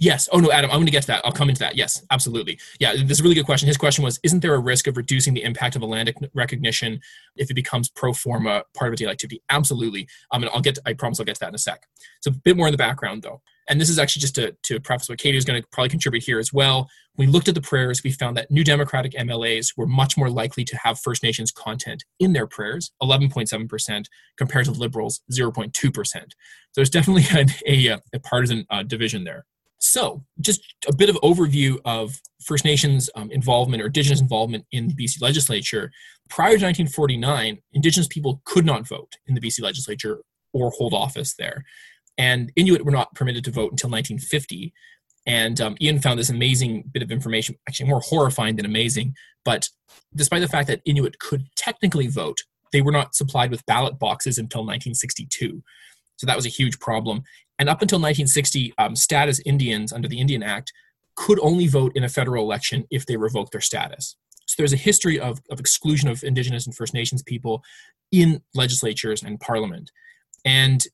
Yes. Oh no, Adam. I'm going to get to that. I'll come into that. Yes, absolutely. Yeah, this is a really good question. His question was: Isn't there a risk of reducing the impact of a land recognition if it becomes pro forma part of a daily activity? Absolutely. Um, and I'll get. To, I promise I'll get to that in a sec. So a bit more in the background though, and this is actually just to to preface what Katie is going to probably contribute here as well. We looked at the prayers. We found that New Democratic MLAs were much more likely to have First Nations content in their prayers, 11.7 percent, compared to Liberals, 0.2 percent. So there's definitely *laughs* a, a, a partisan uh, division there. So, just a bit of overview of First Nations um, involvement or Indigenous involvement in the BC legislature. Prior to 1949, Indigenous people could not vote in the BC legislature or hold office there. And Inuit were not permitted to vote until 1950. And um, Ian found this amazing bit of information, actually more horrifying than amazing. But despite the fact that Inuit could technically vote, they were not supplied with ballot boxes until 1962. So that was a huge problem. And up until 1960, um, status Indians under the Indian Act could only vote in a federal election if they revoked their status. So there's a history of, of exclusion of Indigenous and First Nations people in legislatures and parliament. And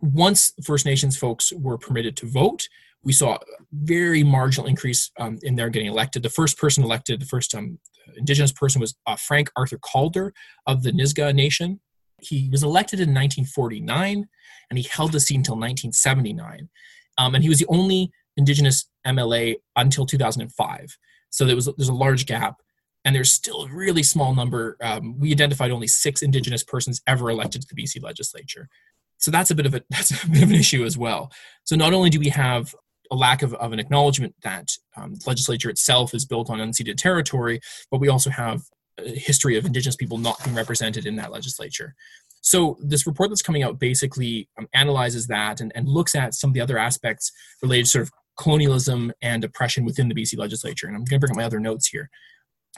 once First Nations folks were permitted to vote, we saw a very marginal increase um, in their getting elected. The first person elected, the first um, Indigenous person was uh, Frank Arthur Calder of the Nisga'a Nation. He was elected in 1949 and he held the seat until 1979. Um, and he was the only Indigenous MLA until 2005. So there was there's a large gap, and there's still a really small number. Um, we identified only six Indigenous persons ever elected to the BC legislature. So that's a bit of a *laughs* that's a bit of an issue as well. So not only do we have a lack of, of an acknowledgement that um, the legislature itself is built on unceded territory, but we also have history of Indigenous people not being represented in that legislature. So this report that's coming out basically um, analyzes that and, and looks at some of the other aspects related to sort of colonialism and oppression within the BC legislature. And I'm going to bring up my other notes here.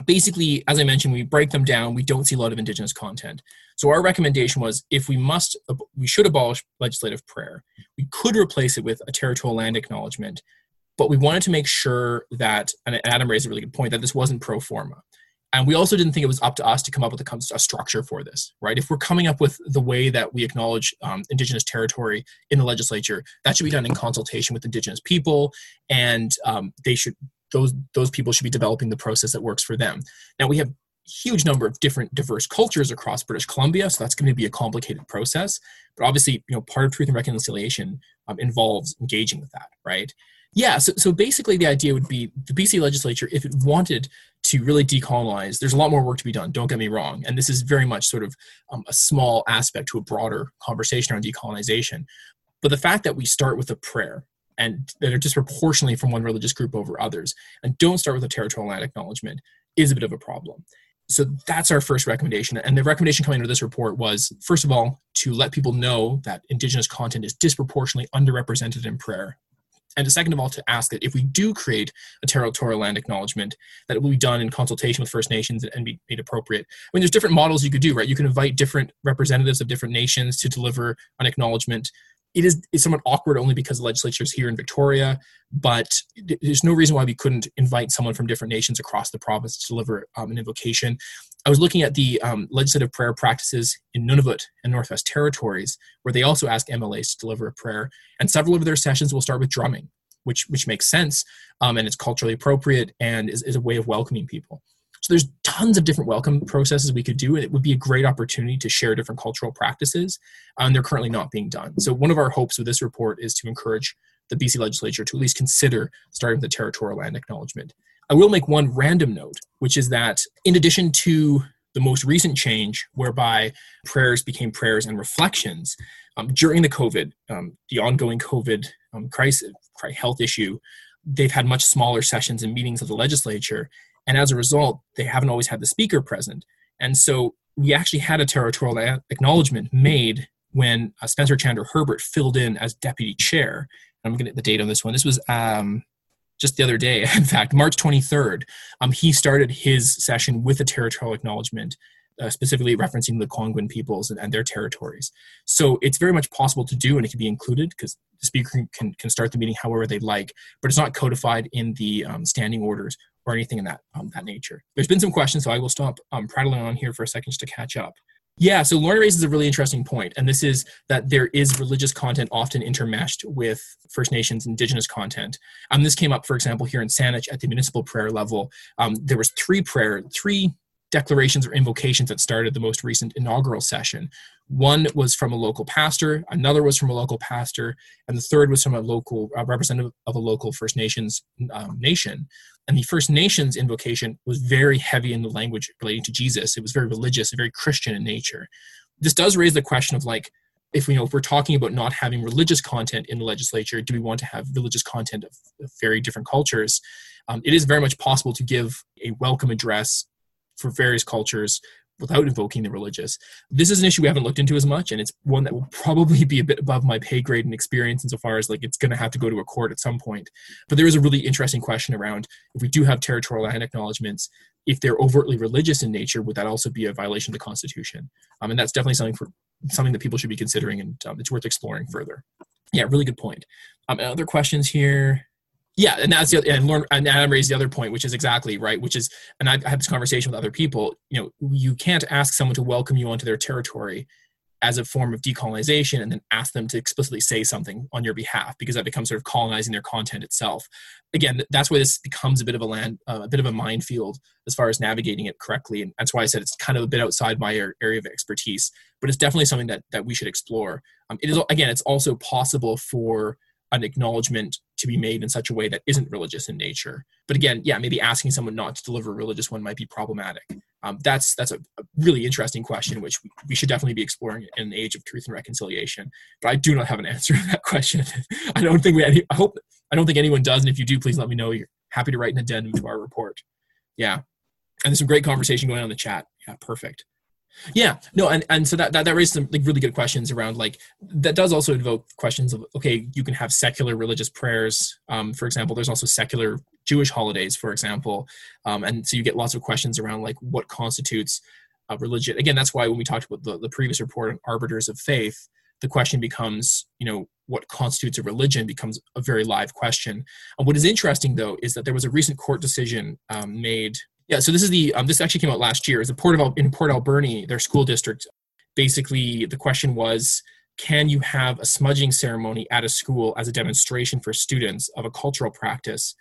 Basically, as I mentioned, we break them down. We don't see a lot of Indigenous content. So our recommendation was, if we must, we should abolish legislative prayer. We could replace it with a territorial land acknowledgement, but we wanted to make sure that, and Adam raised a really good point, that this wasn't pro forma and we also didn't think it was up to us to come up with a, a, structure for this right? If we're coming up with the way that we acknowledge um, indigenous territory in the legislature that should be done in consultation with indigenous people and um, they should those those people should be developing the process that works for them. Now we have huge number of different diverse cultures across british columbia so that's going to be a complicated process. But obviously you know part of truth and reconciliation um, involves engaging with that right? Yeah, so, so basically the idea would be the BC legislature, if it wanted to really decolonize, there's a lot more work to be done, don't get me wrong. And this is very much sort of um, a small aspect to a broader conversation around decolonization. But the fact that we start with a prayer and that are disproportionately from one religious group over others and don't start with a territorial land acknowledgement is a bit of a problem. So that's our first recommendation. And the recommendation coming out of this report was, first of all, to let people know that Indigenous content is disproportionately underrepresented in prayer and second of all to ask that if we do create a territorial land acknowledgement that it will be done in consultation with first nations and be made appropriate. I mean there's different models you could do right? You can invite different representatives of different nations to deliver an acknowledgement. It is it's somewhat awkward only because the legislature is here in victoria but there's no reason why we couldn't invite someone from different nations across the province to deliver um, an invocation I was looking at the um, legislative prayer practices in Nunavut and Northwest Territories, where they also ask MLAs to deliver a prayer, and several of their sessions will start with drumming, which which makes sense, um, and it's culturally appropriate and is, is a way of welcoming people. So there's tons of different welcome processes we could do, and it would be a great opportunity to share different cultural practices, and they're currently not being done. So one of our hopes with this report is to encourage the BC legislature to at least consider starting with the territorial land acknowledgement. I will make one random note, which is that in addition to the most recent change whereby prayers became prayers and reflections um, during the COVID, um, the ongoing COVID um, crisis, health issue, they've had much smaller sessions and meetings of the legislature. And as a result, they haven't always had the speaker present. And so we actually had a territorial acknowledgement made when uh, Spencer Chandra Herbert filled in as deputy chair. I'm going to get the date on this one. This was um, just the other day, *laughs* in fact, March 23rd. Um, he started his session with a territorial acknowledgement, uh, specifically referencing the Lekwungen peoples and, and, their territories. So it's very much possible to do, and it can be included because the speaker can, can start the meeting however they'd like, but it's not codified in the um, standing orders or anything in that um, that nature. There's been some questions, so I will stop um, prattling on here for a second just to catch up. Yeah, so Lauren raises a really interesting point, and this is that there is religious content often intermeshed with First Nations Indigenous content. Um, this came up, for example, here in Saanich at the municipal prayer level. Um, there was three prayer, three declarations or invocations that started the most recent inaugural session. One was from a local pastor, another was from a local pastor, and the third was from a local representative of a local First Nations um, nation. And the First Nations invocation was very heavy in the language relating to Jesus. It was very religious, very Christian in nature. This does raise the question of like, if we know if we're talking about not having religious content in the legislature, do we want to have religious content of, of very different cultures? Um, it is very much possible to give a welcome address for various cultures without invoking the religious. This is an issue we haven't looked into as much, and it's one that will probably be a bit above my pay grade and experience insofar as like it's going to have to go to a court at some point. But there is a really interesting question around if we do have territorial land acknowledgements, if they're overtly religious in nature, would that also be a violation of the Constitution? Um, and that's definitely something for something that people should be considering, and um, it's worth exploring further. Yeah, really good point. Um, other questions here. Yeah, and that's the other, and Lauren and Adam raised the other point, which is exactly right. Which is, and I've had this conversation with other people. You know, you can't ask someone to welcome you onto their territory as a form of decolonization, and then ask them to explicitly say something on your behalf because that becomes sort of colonizing their content itself. Again, that's why this becomes a bit of a land, uh, a bit of a minefield as far as navigating it correctly, and that's why I said it's kind of a bit outside my area of expertise. But it's definitely something that that we should explore. Um, it is again, it's also possible for an acknowledgement to be made in such a way that isn't religious in nature. But again, yeah, maybe asking someone not to deliver a religious one might be problematic. Um, that's that's a, a, really interesting question, which we should definitely be exploring in an age of truth and reconciliation. But I do not have an *laughs* answer to that question. *laughs* I don't think we. Any I hope I don't think anyone does. And if you do, please let me know. You're happy to write an addendum to our report. Yeah, and there's some great conversation going on in the chat. Yeah, perfect. Yeah, no, and, and so that, that that raises some like really good questions around like that does also invoke questions of okay, you can have secular religious prayers. Um, for example, there's also secular Jewish holidays, for example, um, and so you get lots of questions around like what constitutes a religion. Again, that's why when we talked about the, the previous report on arbiters of faith, the question becomes, you know, what constitutes a religion becomes a very live question. And what is interesting though is that there was a recent court decision um, made yeah, so this is the um, this actually came out last year. Is the Port of in Port Alberni, their school district. Basically, the question was, can you have a smudging ceremony at a school as a demonstration for students of a cultural practice?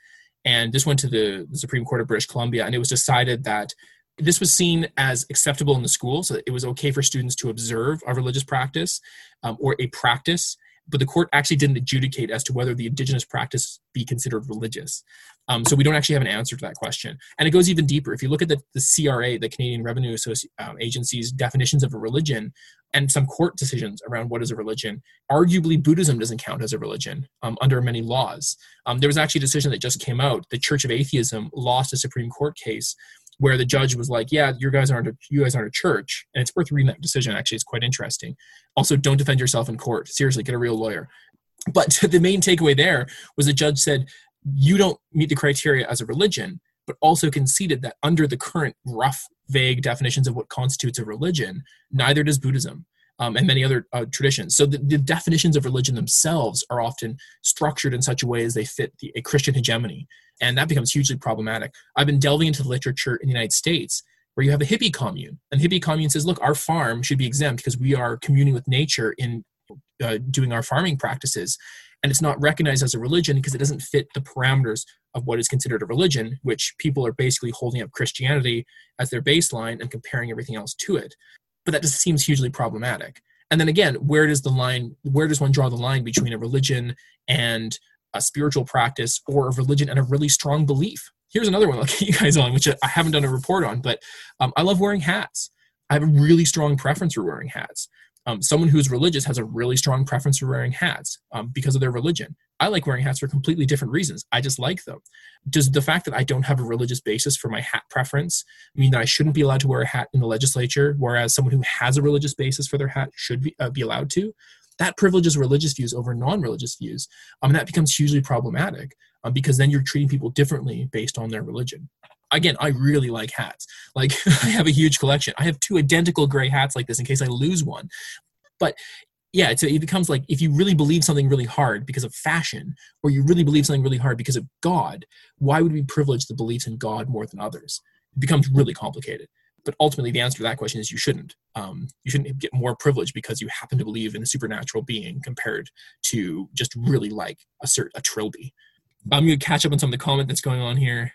And this went to the, Supreme Court of British Columbia, and it was decided that this was seen as acceptable in the school, so it was okay for students to observe a religious practice um, or a practice but the court actually didn't adjudicate as to whether the indigenous practice be considered religious. Um, so we don't actually have an answer to that question. And it goes even deeper. If you look at the, the CRA, the Canadian Revenue Associ- um, Agency's definitions of a religion, and some court decisions around what is a religion, arguably Buddhism doesn't count as a religion um, under many laws. Um, there was actually a decision that just came out. The Church of Atheism lost a Supreme Court case where the judge was like, "Yeah, you guys aren't a, you guys aren't a church," and it's worth reading that decision. Actually, it's quite interesting. Also, don't defend yourself in court. Seriously, get a real lawyer. But *laughs* the main takeaway there was the judge said, "You don't meet the criteria as a religion." But also conceded that under the current rough, vague definitions of what constitutes a religion, neither does Buddhism um, and many other uh, traditions. So the, the, definitions of religion themselves are often structured in such a way as they fit the, a Christian hegemony, and that becomes hugely problematic. I've been delving into the literature in the United States, where you have a hippie commune. And hippie commune says, look, our farm should be exempt because we are communing with nature in uh, doing our farming practices. And it's not recognized as a religion because it doesn't fit the parameters of what is considered a religion, which people are basically holding up Christianity as their baseline and comparing everything else to it. But that just seems hugely problematic. And then again, where does the line, where does one draw the line between a religion and a spiritual practice or a religion and a really strong belief? Here's another one I'll *laughs* get you guys on, which I haven't done a report on, but um, I love wearing hats. I have a really strong preference for wearing hats. Um, someone who's religious has a really strong preference for wearing hats um, because of their religion. I like wearing hats for completely different reasons. I just like them. Does the fact that I don't have a religious basis for my hat preference mean that I shouldn't be allowed to wear a hat in the legislature, whereas someone who has a religious basis for their hat should be, uh, be allowed to? That privileges religious views over non religious views. Um, and that becomes hugely problematic um, because then you're treating people differently based on their religion again, I really like hats. Like *laughs* I have a huge collection. I have two identical gray hats like this in case I lose one. But yeah, a, it becomes like if you really believe something really hard because of fashion, or you really believe something really hard because of God, why would we privilege the beliefs in God more than others? It becomes really complicated. But ultimately, the answer to that question is you shouldn't. Um, you shouldn't get more privilege because you happen to believe in a supernatural being compared to just really like a cert, a trilby. I'm going to catch up on some of the comment that's going on here.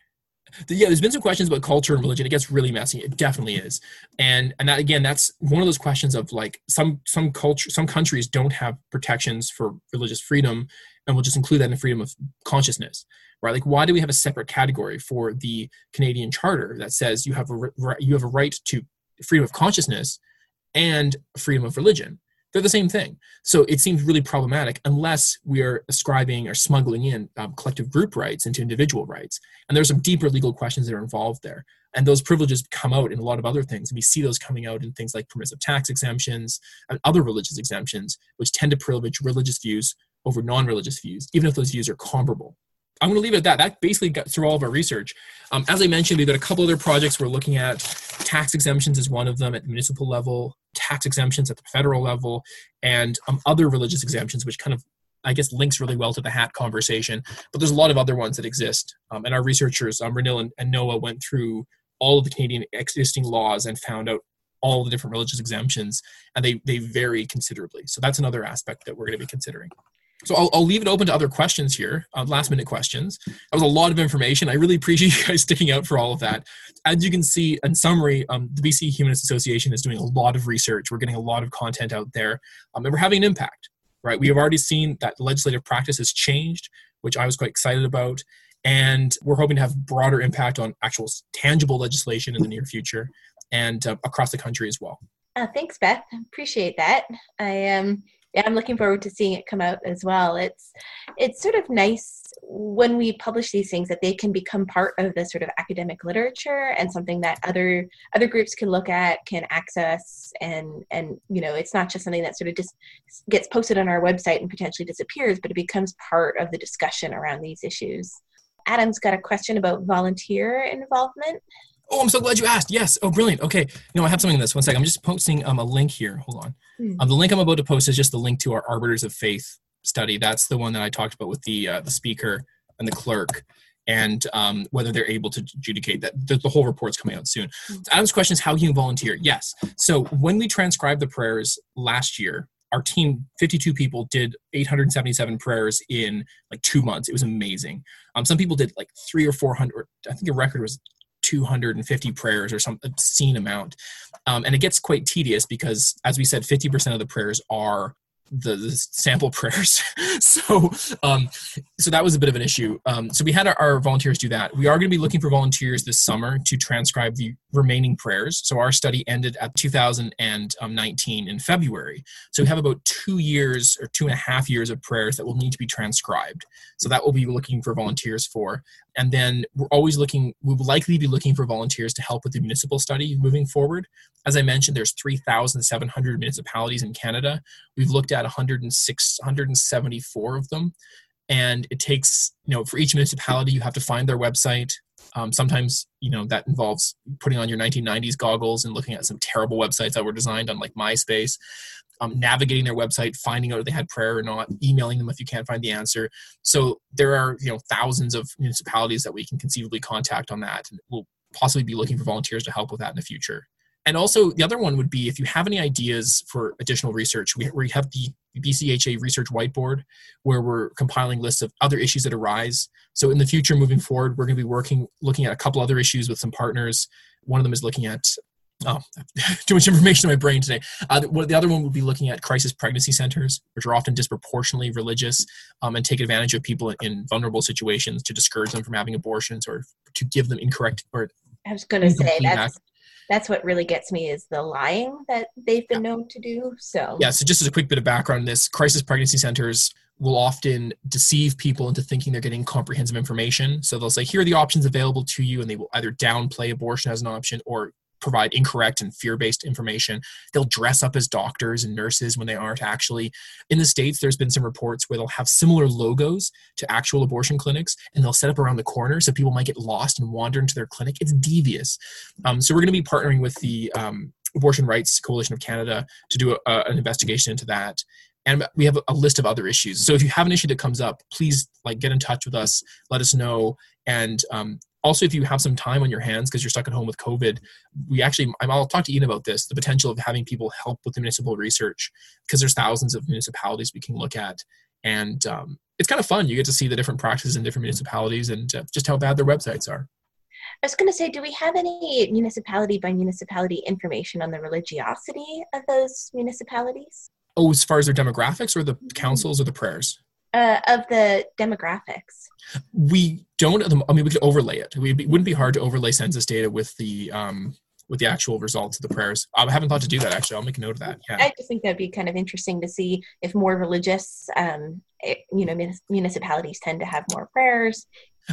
Yeah there's been some questions about culture and religion. It gets really messy. It definitely is. And and that again that's one of those questions of like some some culture some countries don't have protections for religious freedom and we'll just include that in freedom of consciousness right like why do we have a separate category for the canadian charter that says you have a you have a right to freedom of consciousness and freedom of religion they're the same thing. So it seems really problematic unless we are ascribing or smuggling in um, collective group rights into individual rights. And there's some deeper legal questions that are involved there. And those privileges come out in a lot of other things. We see those coming out in things like permissive tax exemptions and other religious exemptions, which tend to privilege religious views over non religious views, even if those views are comparable. I'm going to leave it at that. That basically got through all of our research. Um, as I mentioned, we've got a couple other projects we're looking at. Tax exemptions is one of them at the municipal level, tax exemptions at the federal level, and um, other religious exemptions, which kind of, I guess, links really well to the hat conversation. But there's a lot of other ones that exist. Um, and our researchers, um, Renil and, and Noah, went through all of the Canadian existing laws and found out all the different religious exemptions, and they, they vary considerably. So that's another aspect that we're going to be considering. So I'll, I'll leave it open to other questions here, uh, last minute questions. That was a lot of information. I really *laughs* appreciate you guys sticking out for all of that. As you can see, in summary, um, the BC Humanist Association is doing a lot of research. We're getting a lot of content out there, um, and we're having an impact. Right? We have already seen that legislative practice has changed, which I was quite excited about, and we're hoping to have broader impact on actual tangible legislation in the near future and uh, across the country as well. Uh, thanks, Beth. Appreciate that. I um I'm looking forward to seeing it come out as well. It's it's sort of nice when we publish these things that they can become part of the sort of academic literature and something that other other groups can look at, can access, and and you know, it's not just something that sort of just gets posted on our website and potentially disappears, but it becomes part of the discussion around these issues. Adam's got a question about volunteer involvement. Oh, I'm so glad you asked. Yes. Oh, brilliant. Okay. No, I have something in this. One second. I'm just posting um, a link here. Hold on. Mm. Um, the link I'm about to post is just the link to our Arbiters of Faith study. That's the one that I talked about with the uh, the speaker and the clerk, and um, whether they're able to adjudicate that. The, the whole report's coming out soon. Mm. So Adam's question is how can you volunteer? Yes. So when we transcribed the prayers last year, our team 52 people did 877 prayers in like two months it was amazing um, some people did like three or four hundred i think the record was 250 prayers or some obscene amount. Um, and it gets quite tedious because, as we said, 50% of the prayers are the, the sample *laughs* prayers. so um, so that was a bit of an issue. Um, so we had our, our, volunteers do that. We are going to be looking for volunteers this summer to transcribe the remaining prayers. So our study ended at 2019 in February. So we have about two years or two and a half years of prayers that will need to be transcribed. So that we'll be looking for volunteers for. And then we're always looking, we will likely be looking for volunteers to help with the municipal study moving forward. As I mentioned, there's 3,700 municipalities in Canada. We've looked at 106, 174 of them. And it takes, you know, for each municipality, you have to find their website. Um, sometimes, you know, that involves putting on your 1990s goggles and looking at some terrible websites that were designed on like MySpace um, navigating their website, finding out if they had prayer or not, emailing them if you can't find the answer. So there are you know thousands of municipalities that we can conceivably contact on that, and we'll possibly be looking for volunteers to help with that in the future. And also, the other one would be if you have any ideas for additional research, we, we have the BCHA Research Whiteboard where we're compiling lists of other issues that arise. So, in the future, moving forward, we're going to be working, looking at a couple other issues with some partners. One of them is looking at oh, *laughs* too much information in my brain today. Uh, the, the, other one would be looking at crisis pregnancy centers, which are often disproportionately religious um, and take advantage of people in vulnerable situations to discourage them from having abortions or to give them incorrect or. I was going to say that's that's what really gets me is the lying that they've been known to do. So yeah. So just as a quick bit of background, this crisis pregnancy centers will often deceive people into thinking they're getting comprehensive information. So they'll say, here are the options available to you, and they will either downplay abortion as an option or provide incorrect and fear-based information. They'll dress up as doctors and nurses when they aren't actually. In the states, there's been some reports where they'll have similar logos to actual abortion clinics, and they'll set up around the corner so people might get lost and wander into their clinic. It's devious. Um, so we're going to be partnering with the um, Abortion Rights Coalition of Canada to do a, an investigation into that and we have a list of other issues so if you have an issue that comes up please like get in touch with us let us know and um, also if you have some time on your hands because you're stuck at home with covid we actually i'll talk to ian about this the potential of having people help with the municipal research because there's thousands of municipalities we can look at and um, it's kind of fun you get to see the different practices in different municipalities and uh, just how bad their websites are I was going to say, do we have any municipality by municipality information on the religiosity of those municipalities? Oh, as far as their demographics or the councils or the prayers? Uh, of the demographics? We don't. I mean, we could overlay it. We wouldn't be hard to overlay census data with the um, with the actual results of the prayers. I haven't thought to do that actually. I'll make a note of that. Yeah. I just think that'd be kind of interesting to see if more religious, um, it, you know, municipalities tend to have more prayers.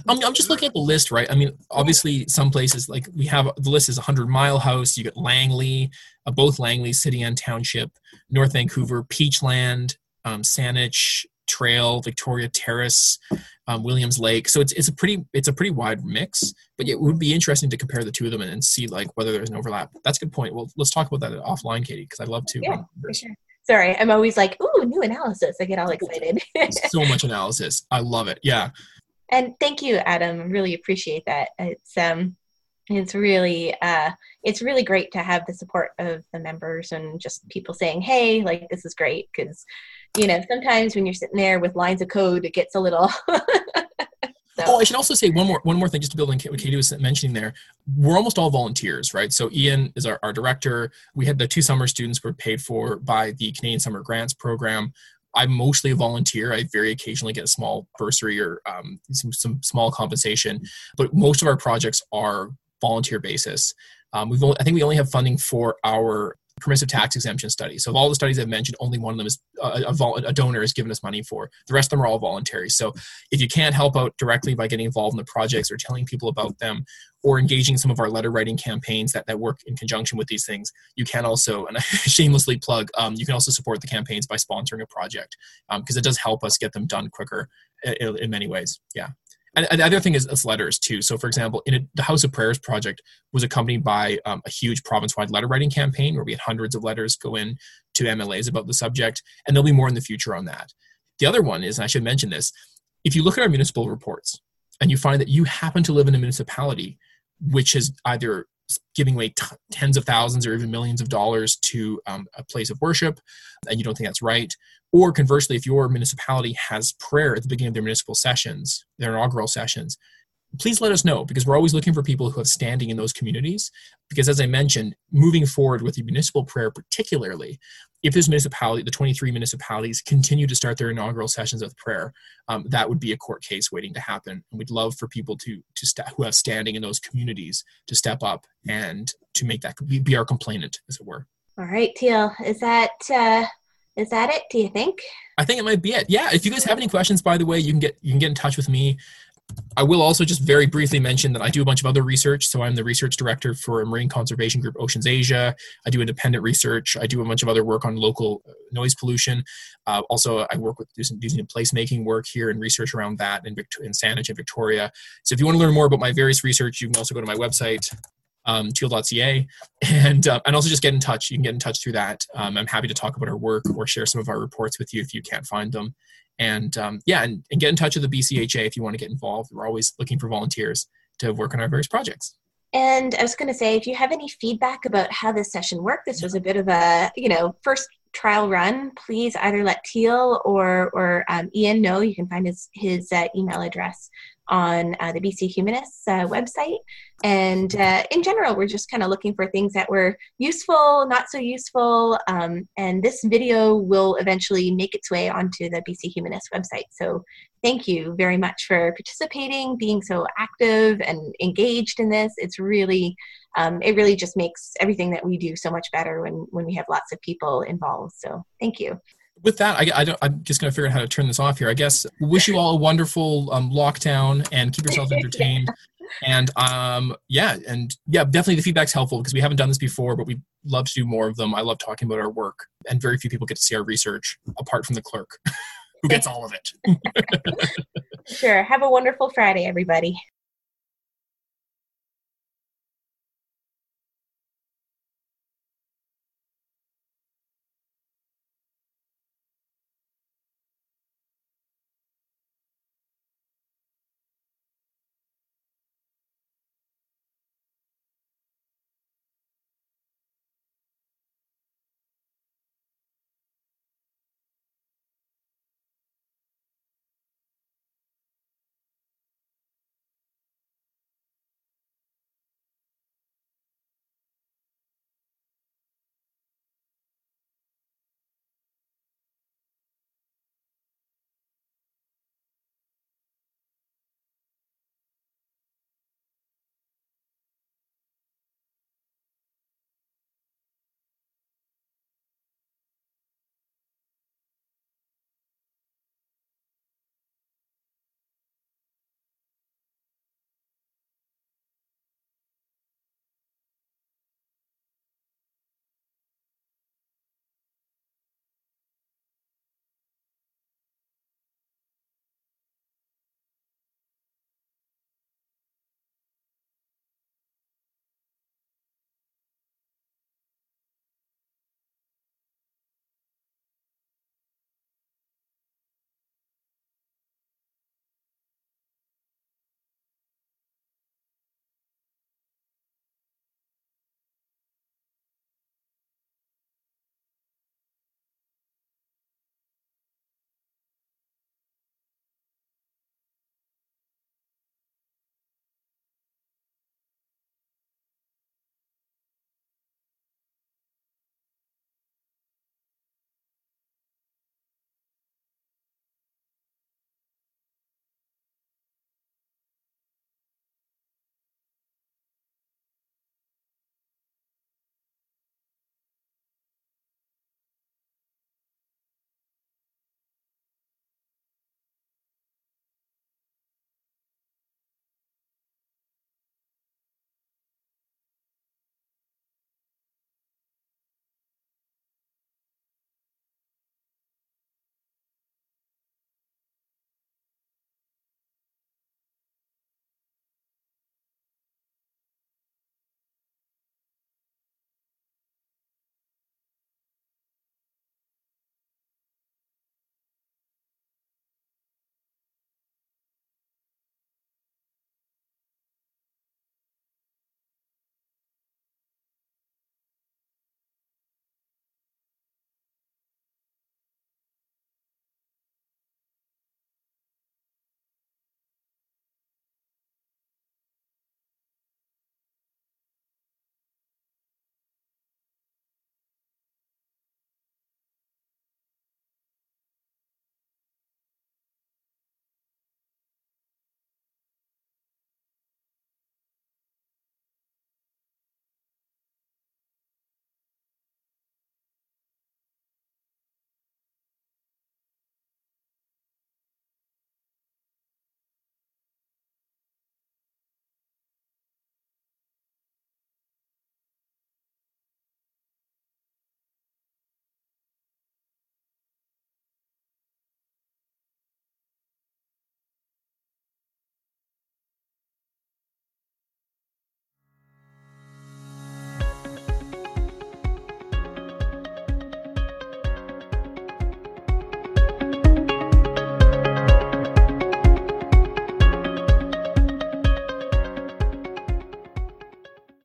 I'm, I'm just looking at the list, right? I mean, obviously, some places like we have the list is 100 Mile House. You got Langley, uh, both Langley City and Township, North Vancouver, Peachland, um, Saanich, Trail, Victoria Terrace, um, Williams Lake. So it's it's a pretty it's a pretty wide mix. But it would be interesting to compare the two of them and, and see like whether there's an overlap. That's a good point. Well, let's talk about that offline, Katie, because I'd love to. Yeah, for sure. Sorry, I'm always like, ooh, new analysis. I get all excited. *laughs* so much analysis. I love it. Yeah. And thank you, Adam. Really appreciate that. It's um it's really uh it's really great to have the support of the members and just people saying hey like this is great because you know sometimes when you're sitting there with lines of code it gets a little *laughs* So. Oh, I should also say one more one more thing, just to build on what Katie was mentioning there. We're almost all volunteers, right? So Ian is our, our director. We had the two summer students were paid for by the Canadian Summer Grants Program. I'm mostly a volunteer. I very occasionally get a small bursary or um, some, some small compensation, but most of our projects are volunteer basis. Um, we've only, I think we only have funding for our permissive tax exemption study. So of all the studies I've mentioned, only one of them is uh, a, a, a, donor has given us money for. The rest of them are all voluntary. So if you can't help out directly by getting involved in the projects or telling people about them or engaging some of our letter writing campaigns that, that work in conjunction with these things, you can also, and I *laughs* shamelessly plug, um, you can also support the campaigns by sponsoring a project because um, it does help us get them done quicker in, in many ways. Yeah. And, the other thing is, is letters too. So, for example, in a, the House of Prayers project was accompanied by um, a huge province-wide letter writing campaign where we had hundreds of letters go in to MLAs about the subject, and there'll be more in the future on that. The other one is, and I should mention this, if you look at our municipal reports and you find that you happen to live in a municipality which is either giving away t- tens of thousands or even millions of dollars to um, a place of worship and you don't think that's right or conversely, if your municipality has prayer at the beginning of their municipal sessions, their inaugural sessions, please let us know because we're always looking for people who have standing in those communities. Because as I mentioned, moving forward with the municipal prayer, particularly, if this municipality, the 23 municipalities, continue to start their inaugural sessions of prayer, um, that would be a court case waiting to happen. And we'd love for people to to st- who have standing in those communities to step up and to make that be our complainant, as it were. All right, Teale, is that uh, is that it do you think i think it might be it yeah if you guys have any questions by the way you can get you can get in touch with me I will also just very briefly mention that I do a bunch of other research. So I'm the research director for a marine conservation group, Oceans Asia. I do independent research. I do a bunch of other work on local uh, noise pollution. Uh, also, I work with using, using placemaking work here and research around that in, Victor- in Saanich and Victoria. So if you want to learn more about my various research, you can also go to my website, um, teal.ca and uh, and also just get in touch you can get in touch through that um, i'm happy to talk about our work or share some of our reports with you if you can't find them and um, yeah and, and get in touch with the bcha if you want to get involved we're always looking for volunteers to work on our various projects And I was going to say, if you have any feedback about how this session worked, this was a bit of a, you know, first trial run. Please either let Teale or or um, Ian know. You can find his his uh, email address on uh, the BC Humanists uh, website. And uh, in general, we're just kind of looking for things that were useful, not so useful. Um, and this video will eventually make its way onto the BC Humanist website. So thank you very much for participating, being so active and engaged in this. It's really, um, it really just makes everything that we do so much better when, when we have lots of people involved. So thank you with that, I, I don't, I'm just going to figure out how to turn this off here. I guess wish you all a wonderful um, lockdown and keep yourselves *laughs* entertained. and um, yeah, and yeah, definitely the feedback's helpful because we haven't done this before, but we love to do more of them. I love talking about our work, and very few people get to see our research apart from the clerk, *laughs* who gets all of it. *laughs* sure. Have a wonderful Friday, everybody.